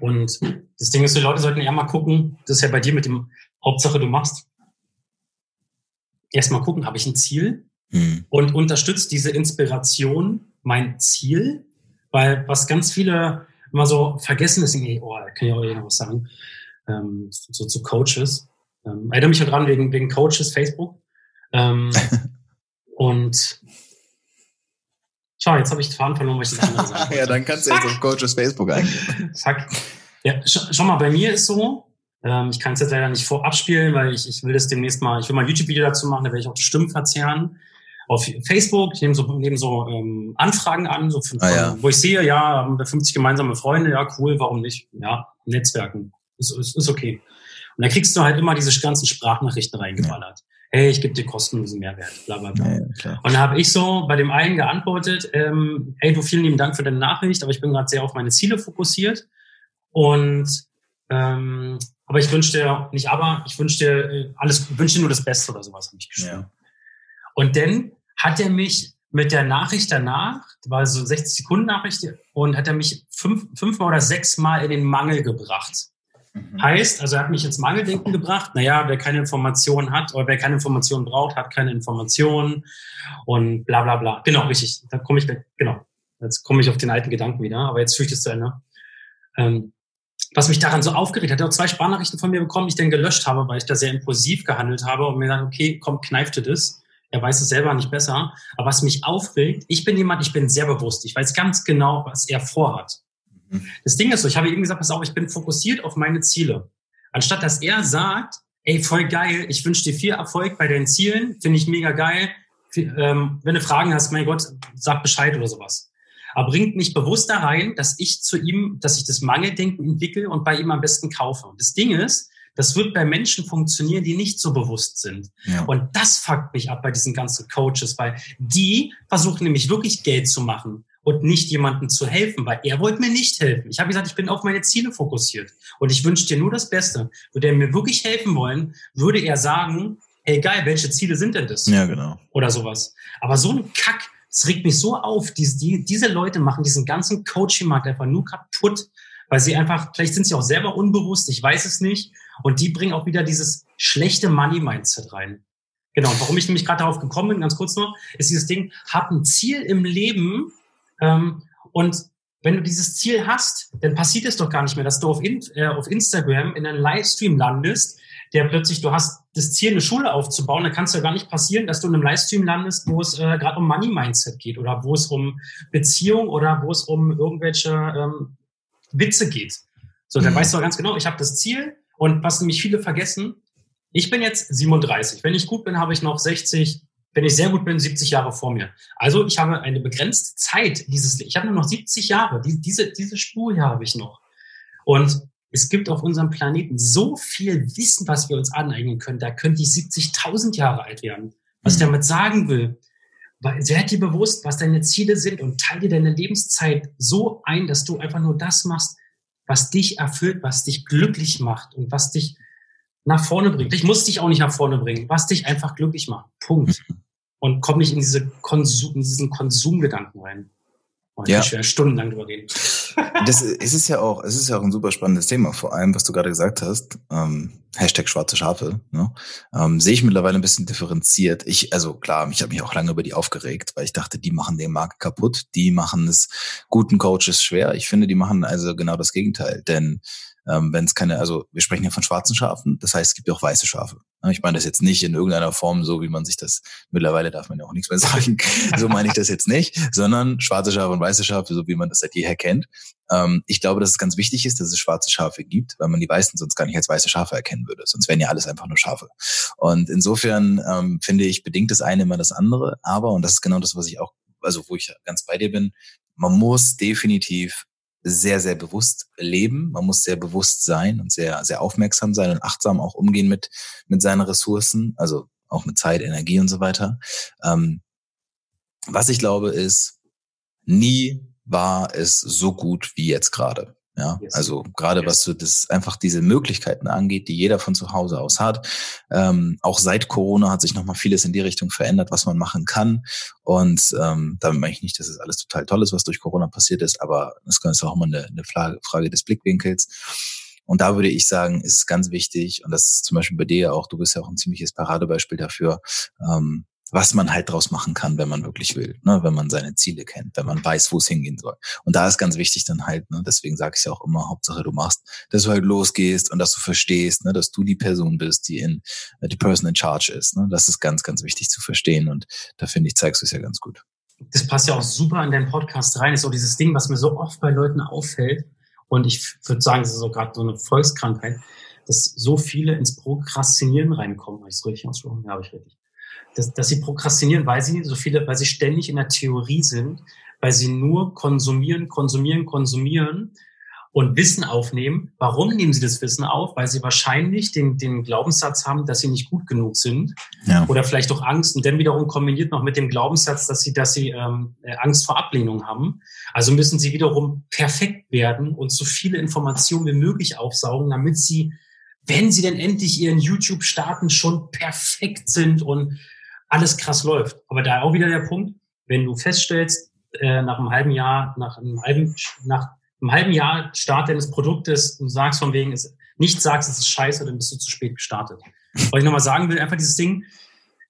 Und das Ding ist, die Leute sollten eher mal gucken, das ist ja bei dir mit dem Hauptsache, du machst. Erstmal gucken, habe ich ein Ziel? Hm. Und unterstützt diese Inspiration mein Ziel? Weil was ganz viele immer so vergessen ist, irgendwie, oh, da kann ich auch noch was sagen, ähm, so zu Coaches. Ähm, erinnere mich halt dran wegen, wegen Coaches Facebook. Ähm, und schau, jetzt habe ich den Faden verloren, weil ich das andere sagen Ja, dann kannst du jetzt auf Coaches Facebook eingehen. Fuck. Ja, sch schau mal, bei mir ist so, ähm, ich kann es jetzt leider nicht vorab spielen, weil ich, ich will das demnächst mal, ich will mal ein YouTube-Video dazu machen, da werde ich auch die Stimmen verzerren auf Facebook, ich nehme so, nehme so ähm, Anfragen an, so von, ah, ja. wo ich sehe, ja, haben wir 50 gemeinsame Freunde, ja, cool, warum nicht? Ja, Netzwerken, ist, ist, ist okay. Und da kriegst du halt immer diese ganzen Sprachnachrichten reingeballert. Ja. Hey, ich gebe dir kostenlosen Mehrwert, bla bla bla. Ja, und da habe ich so bei dem einen geantwortet, ähm, hey, du, vielen lieben Dank für deine Nachricht, aber ich bin gerade sehr auf meine Ziele fokussiert. Und ähm, aber ich wünsche dir, nicht aber, ich wünsche dir äh, alles, wünsche dir nur das Beste oder sowas, habe ich geschrieben. Ja. Und dann hat er mich mit der Nachricht danach, war so 60 Sekunden Nachricht, und hat er mich fünf, fünfmal oder sechsmal in den Mangel gebracht. Mhm. Heißt, also er hat mich ins Mangeldenken gebracht. Naja, wer keine Informationen hat oder wer keine Informationen braucht, hat keine Informationen und bla bla bla. Genau, richtig. Da komme ich, genau. Jetzt komme ich auf den alten Gedanken wieder, aber jetzt führe ich das zu Ende. ähm, was mich daran so aufgeregt hat, er hat auch zwei Sprachnachrichten von mir bekommen, die ich dann gelöscht habe, weil ich da sehr impulsiv gehandelt habe und mir gesagt, okay, komm, kneifte das. Er weiß es selber nicht besser. Aber was mich aufregt, ich bin jemand, ich bin sehr bewusst. Ich weiß ganz genau, was er vorhat. Mhm. Das Ding ist so, ich habe ihm gesagt, pass auf, ich bin fokussiert auf meine Ziele. Anstatt dass er sagt, ey, voll geil, ich wünsche dir viel Erfolg bei deinen Zielen, finde ich mega geil. Ähm, wenn du Fragen hast, mein Gott, sag Bescheid oder sowas. Aber bringt mich bewusst da rein, dass ich zu ihm, dass ich das Mangeldenken entwickle und bei ihm am besten kaufe. Und das Ding ist, das wird bei Menschen funktionieren, die nicht so bewusst sind. Ja. Und das fuckt mich ab bei diesen ganzen Coaches, weil die versuchen nämlich wirklich Geld zu machen und nicht jemandem zu helfen, weil er wollte mir nicht helfen. Ich habe gesagt, ich bin auf meine Ziele fokussiert und ich wünsche dir nur das Beste. Würde er mir wirklich helfen wollen, würde er sagen, hey geil, welche Ziele sind denn das? Ja, genau. Oder sowas. Aber so ein Kack, es regt mich so auf. Die, die, diese Leute machen diesen ganzen Coaching-Markt einfach nur kaputt, weil sie einfach, vielleicht sind sie auch selber unbewusst, ich weiß es nicht. Und die bringen auch wieder dieses schlechte Money-Mindset rein. Genau, warum ich nämlich gerade darauf gekommen bin, ganz kurz noch, ist dieses Ding, hab ein Ziel im Leben ähm, und wenn du dieses Ziel hast, dann passiert es doch gar nicht mehr, dass du auf, in, äh, auf Instagram in einem Livestream landest, der plötzlich, du hast das Ziel, eine Schule aufzubauen, dann kann es ja gar nicht passieren, dass du in einem Livestream landest, wo es äh, gerade um Money Mindset geht oder wo es um Beziehung oder wo es um irgendwelche ähm, Witze geht. So, dann mhm. weißt du ganz genau, ich habe das Ziel und was nämlich viele vergessen, ich bin jetzt 37. Wenn ich gut bin, habe ich noch 60, wenn ich sehr gut bin, 70 Jahre vor mir. Also ich habe eine begrenzte Zeit dieses, ich habe nur noch 70 Jahre, die, diese, diese Spur hier habe ich noch. Und es gibt auf unserem Planeten so viel Wissen, was wir uns aneignen können. Da könnte ich 70.000 Jahre alt werden. Was ich mhm. damit sagen will, werd dir bewusst, was deine Ziele sind und teile dir deine Lebenszeit so ein, dass du einfach nur das machst, was dich erfüllt, was dich glücklich macht und was dich nach vorne bringt. Ich muss dich auch nicht nach vorne bringen, was dich einfach glücklich macht. Punkt. Und komm nicht in, diese Konsum, in diesen Konsumgedanken rein. Oh, ja. Ich stundenlang drüber reden. Das es ist ja auch, es ist ja auch ein super spannendes Thema, vor allem, was du gerade gesagt hast. Ähm, Hashtag schwarze Schafe. Ne? Ähm, sehe ich mittlerweile ein bisschen differenziert. Ich, also klar, ich habe mich auch lange über die aufgeregt, weil ich dachte, die machen den Markt kaputt, die machen es guten Coaches schwer. Ich finde, die machen also genau das Gegenteil. Denn ähm, wenn es keine, also wir sprechen ja von schwarzen Schafen, das heißt, es gibt ja auch weiße Schafe. Ich meine das jetzt nicht in irgendeiner Form so, wie man sich das, mittlerweile darf man ja auch nichts mehr sagen, so meine ich das jetzt nicht, sondern schwarze Schafe und weiße Schafe, so wie man das seit jeher kennt. Ähm, ich glaube, dass es ganz wichtig ist, dass es schwarze Schafe gibt, weil man die Weißen sonst gar nicht als weiße Schafe erkennen würde. Sonst wären ja alles einfach nur Schafe. Und insofern ähm, finde ich, bedingt das eine immer das andere. Aber, und das ist genau das, was ich auch, also wo ich ganz bei dir bin, man muss definitiv sehr, sehr bewusst leben. Man muss sehr bewusst sein und sehr, sehr aufmerksam sein und achtsam auch umgehen mit, mit seinen Ressourcen, also auch mit Zeit, Energie und so weiter. Ähm, was ich glaube ist, nie war es so gut wie jetzt gerade. Ja, yes. also gerade yes. was so das einfach diese Möglichkeiten angeht, die jeder von zu Hause aus hat. Ähm, auch seit Corona hat sich nochmal vieles in die Richtung verändert, was man machen kann. Und ähm, damit meine ich nicht, dass es alles total toll ist, was durch Corona passiert ist, aber das ist auch mal eine, eine Frage des Blickwinkels. Und da würde ich sagen, ist es ganz wichtig, und das ist zum Beispiel bei dir auch, du bist ja auch ein ziemliches Paradebeispiel dafür, ähm, was man halt draus machen kann, wenn man wirklich will, ne? wenn man seine Ziele kennt, wenn man weiß, wo es hingehen soll. Und da ist ganz wichtig dann halt, ne? deswegen sage ich ja auch immer, Hauptsache du machst, dass du halt losgehst und dass du verstehst, ne? dass du die Person bist, die in äh, die Person in Charge ist. Ne? Das ist ganz, ganz wichtig zu verstehen und da finde ich, zeigst du es ja ganz gut. Das passt ja auch super in deinen Podcast rein. Ist so dieses Ding, was mir so oft bei Leuten auffällt. Und ich würde sagen, das ist so gerade so eine Volkskrankheit, dass so viele ins Prokrastinieren reinkommen. Habe ich es richtig ausgesprochen? Ja, habe ich richtig dass, dass sie prokrastinieren, weil sie so viele, weil sie ständig in der Theorie sind, weil sie nur konsumieren, konsumieren, konsumieren und Wissen aufnehmen. Warum nehmen sie das Wissen auf? Weil sie wahrscheinlich den, den Glaubenssatz haben, dass sie nicht gut genug sind ja. oder vielleicht auch Angst und dann wiederum kombiniert noch mit dem Glaubenssatz, dass sie, dass sie ähm, äh, Angst vor Ablehnung haben. Also müssen sie wiederum perfekt werden und so viele Informationen wie möglich aufsaugen, damit sie, wenn sie denn endlich ihren YouTube starten, schon perfekt sind und alles krass läuft. Aber da auch wieder der Punkt, wenn du feststellst, äh, nach einem halben Jahr, nach einem halben, nach einem halben Jahr Start deines Produktes und sagst von wegen, es, nicht sagst, es ist scheiße, dann bist du zu spät gestartet. Was ich nochmal sagen will, einfach dieses Ding,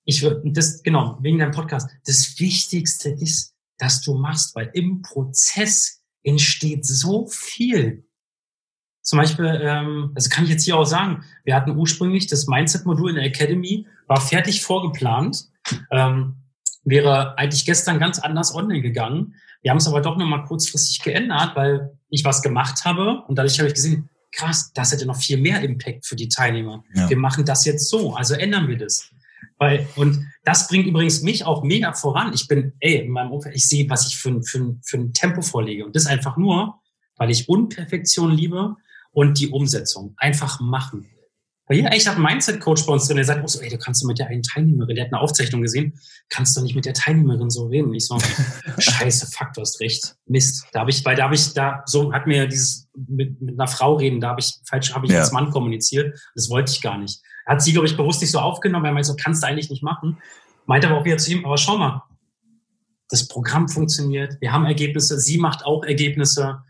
ich würde, das, genau, wegen deinem Podcast, das Wichtigste ist, dass du machst, weil im Prozess entsteht so viel. Zum Beispiel, ähm, also kann ich jetzt hier auch sagen, wir hatten ursprünglich das Mindset-Modul in der Academy, war fertig vorgeplant, ähm, wäre eigentlich gestern ganz anders online gegangen. Wir haben es aber doch nochmal kurzfristig geändert, weil ich was gemacht habe und dadurch habe ich gesehen, krass, das hätte noch viel mehr Impact für die Teilnehmer. Ja. Wir machen das jetzt so, also ändern wir das. Weil, und das bringt übrigens mich auch mega voran. Ich bin, ey, in meinem Umfeld, ich sehe, was ich für, für, für ein Tempo vorlege. Und das einfach nur, weil ich Unperfektion liebe und die Umsetzung. Einfach machen. Weil hier, ich habe einen Mindset-Coach bei uns drin, der sagt auch so, ey, du kannst du mit der einen Teilnehmerin, der hat eine Aufzeichnung gesehen, kannst du nicht mit der Teilnehmerin so reden. Ich so, scheiße, fuck, du hast recht. Mist. Da habe ich, weil da habe ich, da, so hat mir dieses mit, mit einer Frau reden, da habe ich falsch, habe ich ja. als Mann kommuniziert. Das wollte ich gar nicht. Hat sie, glaube ich, bewusst nicht so aufgenommen, weil er meinte so, kannst du eigentlich nicht machen. Meinte aber auch wieder zu ihm, aber schau mal, das Programm funktioniert, wir haben Ergebnisse, sie macht auch Ergebnisse.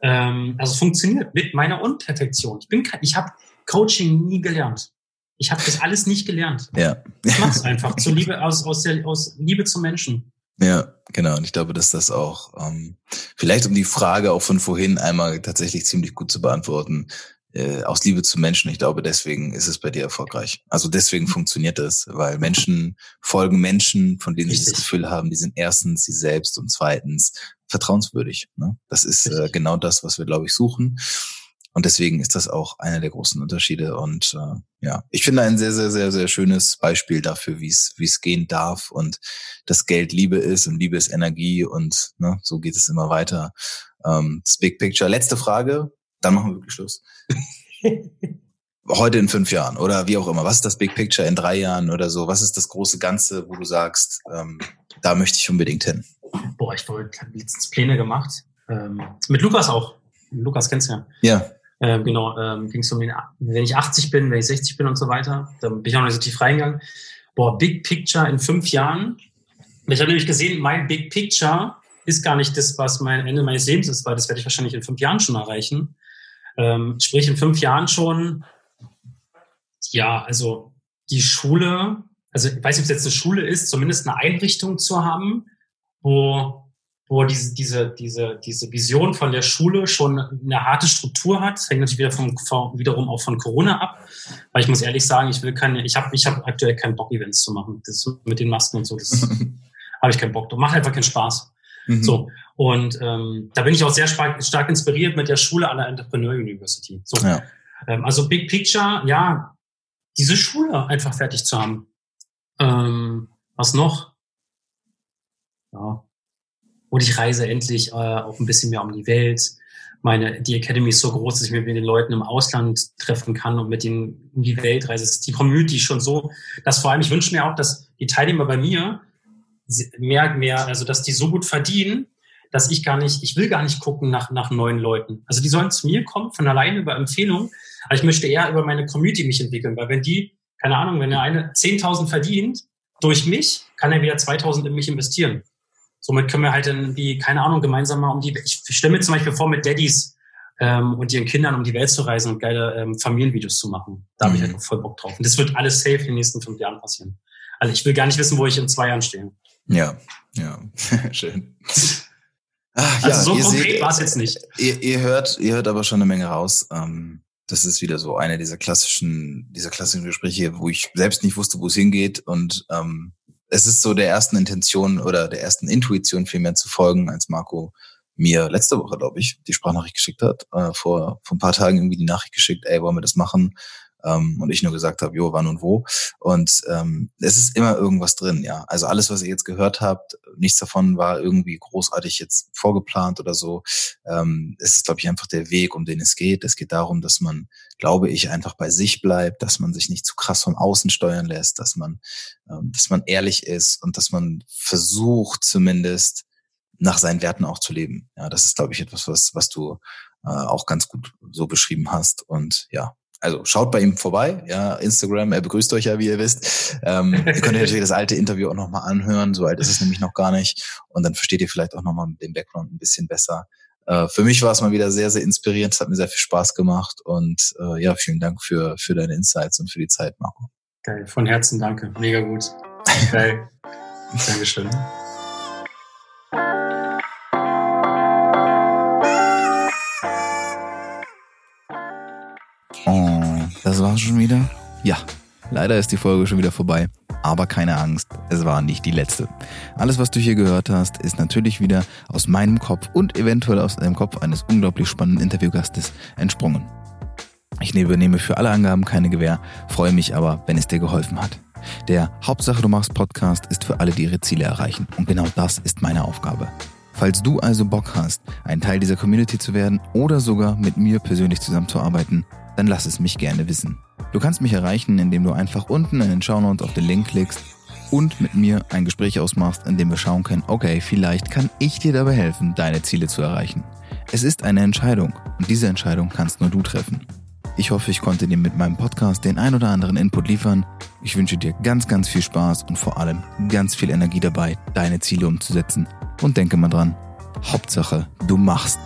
Ähm, also es funktioniert mit meiner Unperfektion. Ich bin, ich habe Coaching nie gelernt. Ich habe das alles nicht gelernt. Ja. Ich mache es einfach zur Liebe, aus, aus, der, aus Liebe zum Menschen. Ja, genau. Und ich glaube, dass das auch, ähm, vielleicht um die Frage auch von vorhin einmal tatsächlich ziemlich gut zu beantworten, äh, aus Liebe zu Menschen. Ich glaube, deswegen ist es bei dir erfolgreich. Also deswegen funktioniert es, weil Menschen folgen Menschen, von denen Richtig. sie das Gefühl haben, die sind erstens sie selbst und zweitens vertrauenswürdig. Ne? Das ist äh, genau das, was wir, glaube ich, suchen. Und deswegen ist das auch einer der großen Unterschiede. Und äh, ja, ich finde ein sehr, sehr, sehr, sehr schönes Beispiel dafür, wie es wie es gehen darf und dass Geld Liebe ist und Liebe ist Energie und ne, so geht es immer weiter. Ähm, das Big Picture. Letzte Frage, dann machen wir wirklich Schluss. Heute in fünf Jahren oder wie auch immer. Was ist das Big Picture in drei Jahren oder so? Was ist das große Ganze, wo du sagst, ähm, da möchte ich unbedingt hin? Boah, ich wollte letztens Pläne gemacht. Ähm, mit Lukas auch. Lukas kennst du ja. Ja. Ähm, genau, ähm, ging es um den, wenn ich 80 bin, wenn ich 60 bin und so weiter. Dann bin ich auch noch nicht so tief reingegangen. Boah, Big Picture in fünf Jahren. Ich habe nämlich gesehen, mein Big Picture ist gar nicht das, was mein Ende meines Lebens ist, weil das werde ich wahrscheinlich in fünf Jahren schon erreichen. Ähm, sprich, in fünf Jahren schon, ja, also die Schule, also ich weiß nicht, ob es jetzt eine Schule ist, zumindest eine Einrichtung zu haben, wo wo diese, diese, diese, diese Vision von der Schule schon eine harte Struktur hat. Das hängt natürlich wieder vom, vom, wiederum auch von Corona ab. Weil ich muss ehrlich sagen, ich will keine, ich habe ich hab aktuell keinen Bock, Events zu machen. Das mit den Masken und so, das habe ich keinen Bock. Macht einfach keinen Spaß. Mhm. So. Und ähm, da bin ich auch sehr stark, stark inspiriert mit der Schule an der Entrepreneur University. So. Ja. Ähm, also Big Picture, ja, diese Schule einfach fertig zu haben. Ähm, was noch? Ja, und ich reise endlich äh, auch ein bisschen mehr um die Welt. Meine, die Academy ist so groß, dass ich mich mit den Leuten im Ausland treffen kann und mit denen um die Welt reise. Die Community schon so, dass vor allem, ich wünsche mir auch, dass die Teilnehmer bei mir mehr, mehr, also dass die so gut verdienen, dass ich gar nicht, ich will gar nicht gucken nach, nach neuen Leuten. Also die sollen zu mir kommen, von alleine über Empfehlung, aber ich möchte eher über meine Community mich entwickeln, weil wenn die, keine Ahnung, wenn der eine 10.000 verdient, durch mich, kann er wieder 2.000 in mich investieren. Somit können wir halt irgendwie, keine Ahnung, gemeinsam mal um die, ich stelle mir zum Beispiel vor, mit Daddys ähm, und ihren Kindern um die Welt zu reisen und geile ähm, Familienvideos zu machen. Da mhm. habe ich halt voll Bock drauf. Und das wird alles safe in den nächsten fünf Jahren passieren. Also ich will gar nicht wissen, wo ich in zwei Jahren stehe. Ja, ja, schön. Ach, also ja, so konkret war es jetzt nicht. Ihr, ihr, hört, ihr hört aber schon eine Menge raus. Ähm, das ist wieder so eine dieser klassischen, dieser klassischen Gespräche, wo ich selbst nicht wusste, wo es hingeht und ähm, es ist so der ersten Intention oder der ersten Intuition vielmehr zu folgen, als Marco mir letzte Woche, glaube ich, die Sprachnachricht geschickt hat, äh, vor, vor ein paar Tagen irgendwie die Nachricht geschickt, ey, wollen wir das machen? Ähm, und ich nur gesagt habe, jo, wann und wo. Und ähm, es ist immer irgendwas drin, ja. Also alles, was ihr jetzt gehört habt, nichts davon war irgendwie großartig jetzt vorgeplant oder so. Ähm, es ist, glaube ich, einfach der Weg, um den es geht. Es geht darum, dass man, glaube ich, einfach bei sich bleibt, dass man sich nicht zu krass vom Außen steuern lässt, dass man, ähm, dass man ehrlich ist und dass man versucht zumindest nach seinen Werten auch zu leben. Ja, das ist, glaube ich, etwas, was, was du äh, auch ganz gut so beschrieben hast. Und ja, also schaut bei ihm vorbei, ja, Instagram, er begrüßt euch ja, wie ihr wisst. Ähm, ihr könnt natürlich das alte Interview auch nochmal anhören, so alt ist es nämlich noch gar nicht. Und dann versteht ihr vielleicht auch nochmal den Background ein bisschen besser. Äh, für mich war es mal wieder sehr, sehr inspirierend, es hat mir sehr viel Spaß gemacht und äh, ja, vielen Dank für, für deine Insights und für die Zeit, Marco. Geil, von Herzen danke, mega gut. Geil, Dankeschön. War's schon wieder? Ja, leider ist die Folge schon wieder vorbei. Aber keine Angst, es war nicht die letzte. Alles, was du hier gehört hast, ist natürlich wieder aus meinem Kopf und eventuell aus dem Kopf eines unglaublich spannenden Interviewgastes entsprungen. Ich übernehme für alle Angaben keine Gewähr, freue mich aber, wenn es dir geholfen hat. Der Hauptsache du machst Podcast ist für alle, die ihre Ziele erreichen. Und genau das ist meine Aufgabe. Falls du also Bock hast, ein Teil dieser Community zu werden oder sogar mit mir persönlich zusammenzuarbeiten, dann lass es mich gerne wissen. Du kannst mich erreichen, indem du einfach unten in den Shownotes auf den Link klickst und mit mir ein Gespräch ausmachst, in dem wir schauen können, okay, vielleicht kann ich dir dabei helfen, deine Ziele zu erreichen. Es ist eine Entscheidung und diese Entscheidung kannst nur du treffen. Ich hoffe, ich konnte dir mit meinem Podcast den ein oder anderen Input liefern. Ich wünsche dir ganz, ganz viel Spaß und vor allem ganz viel Energie dabei, deine Ziele umzusetzen. Und denke mal dran, Hauptsache, du machst.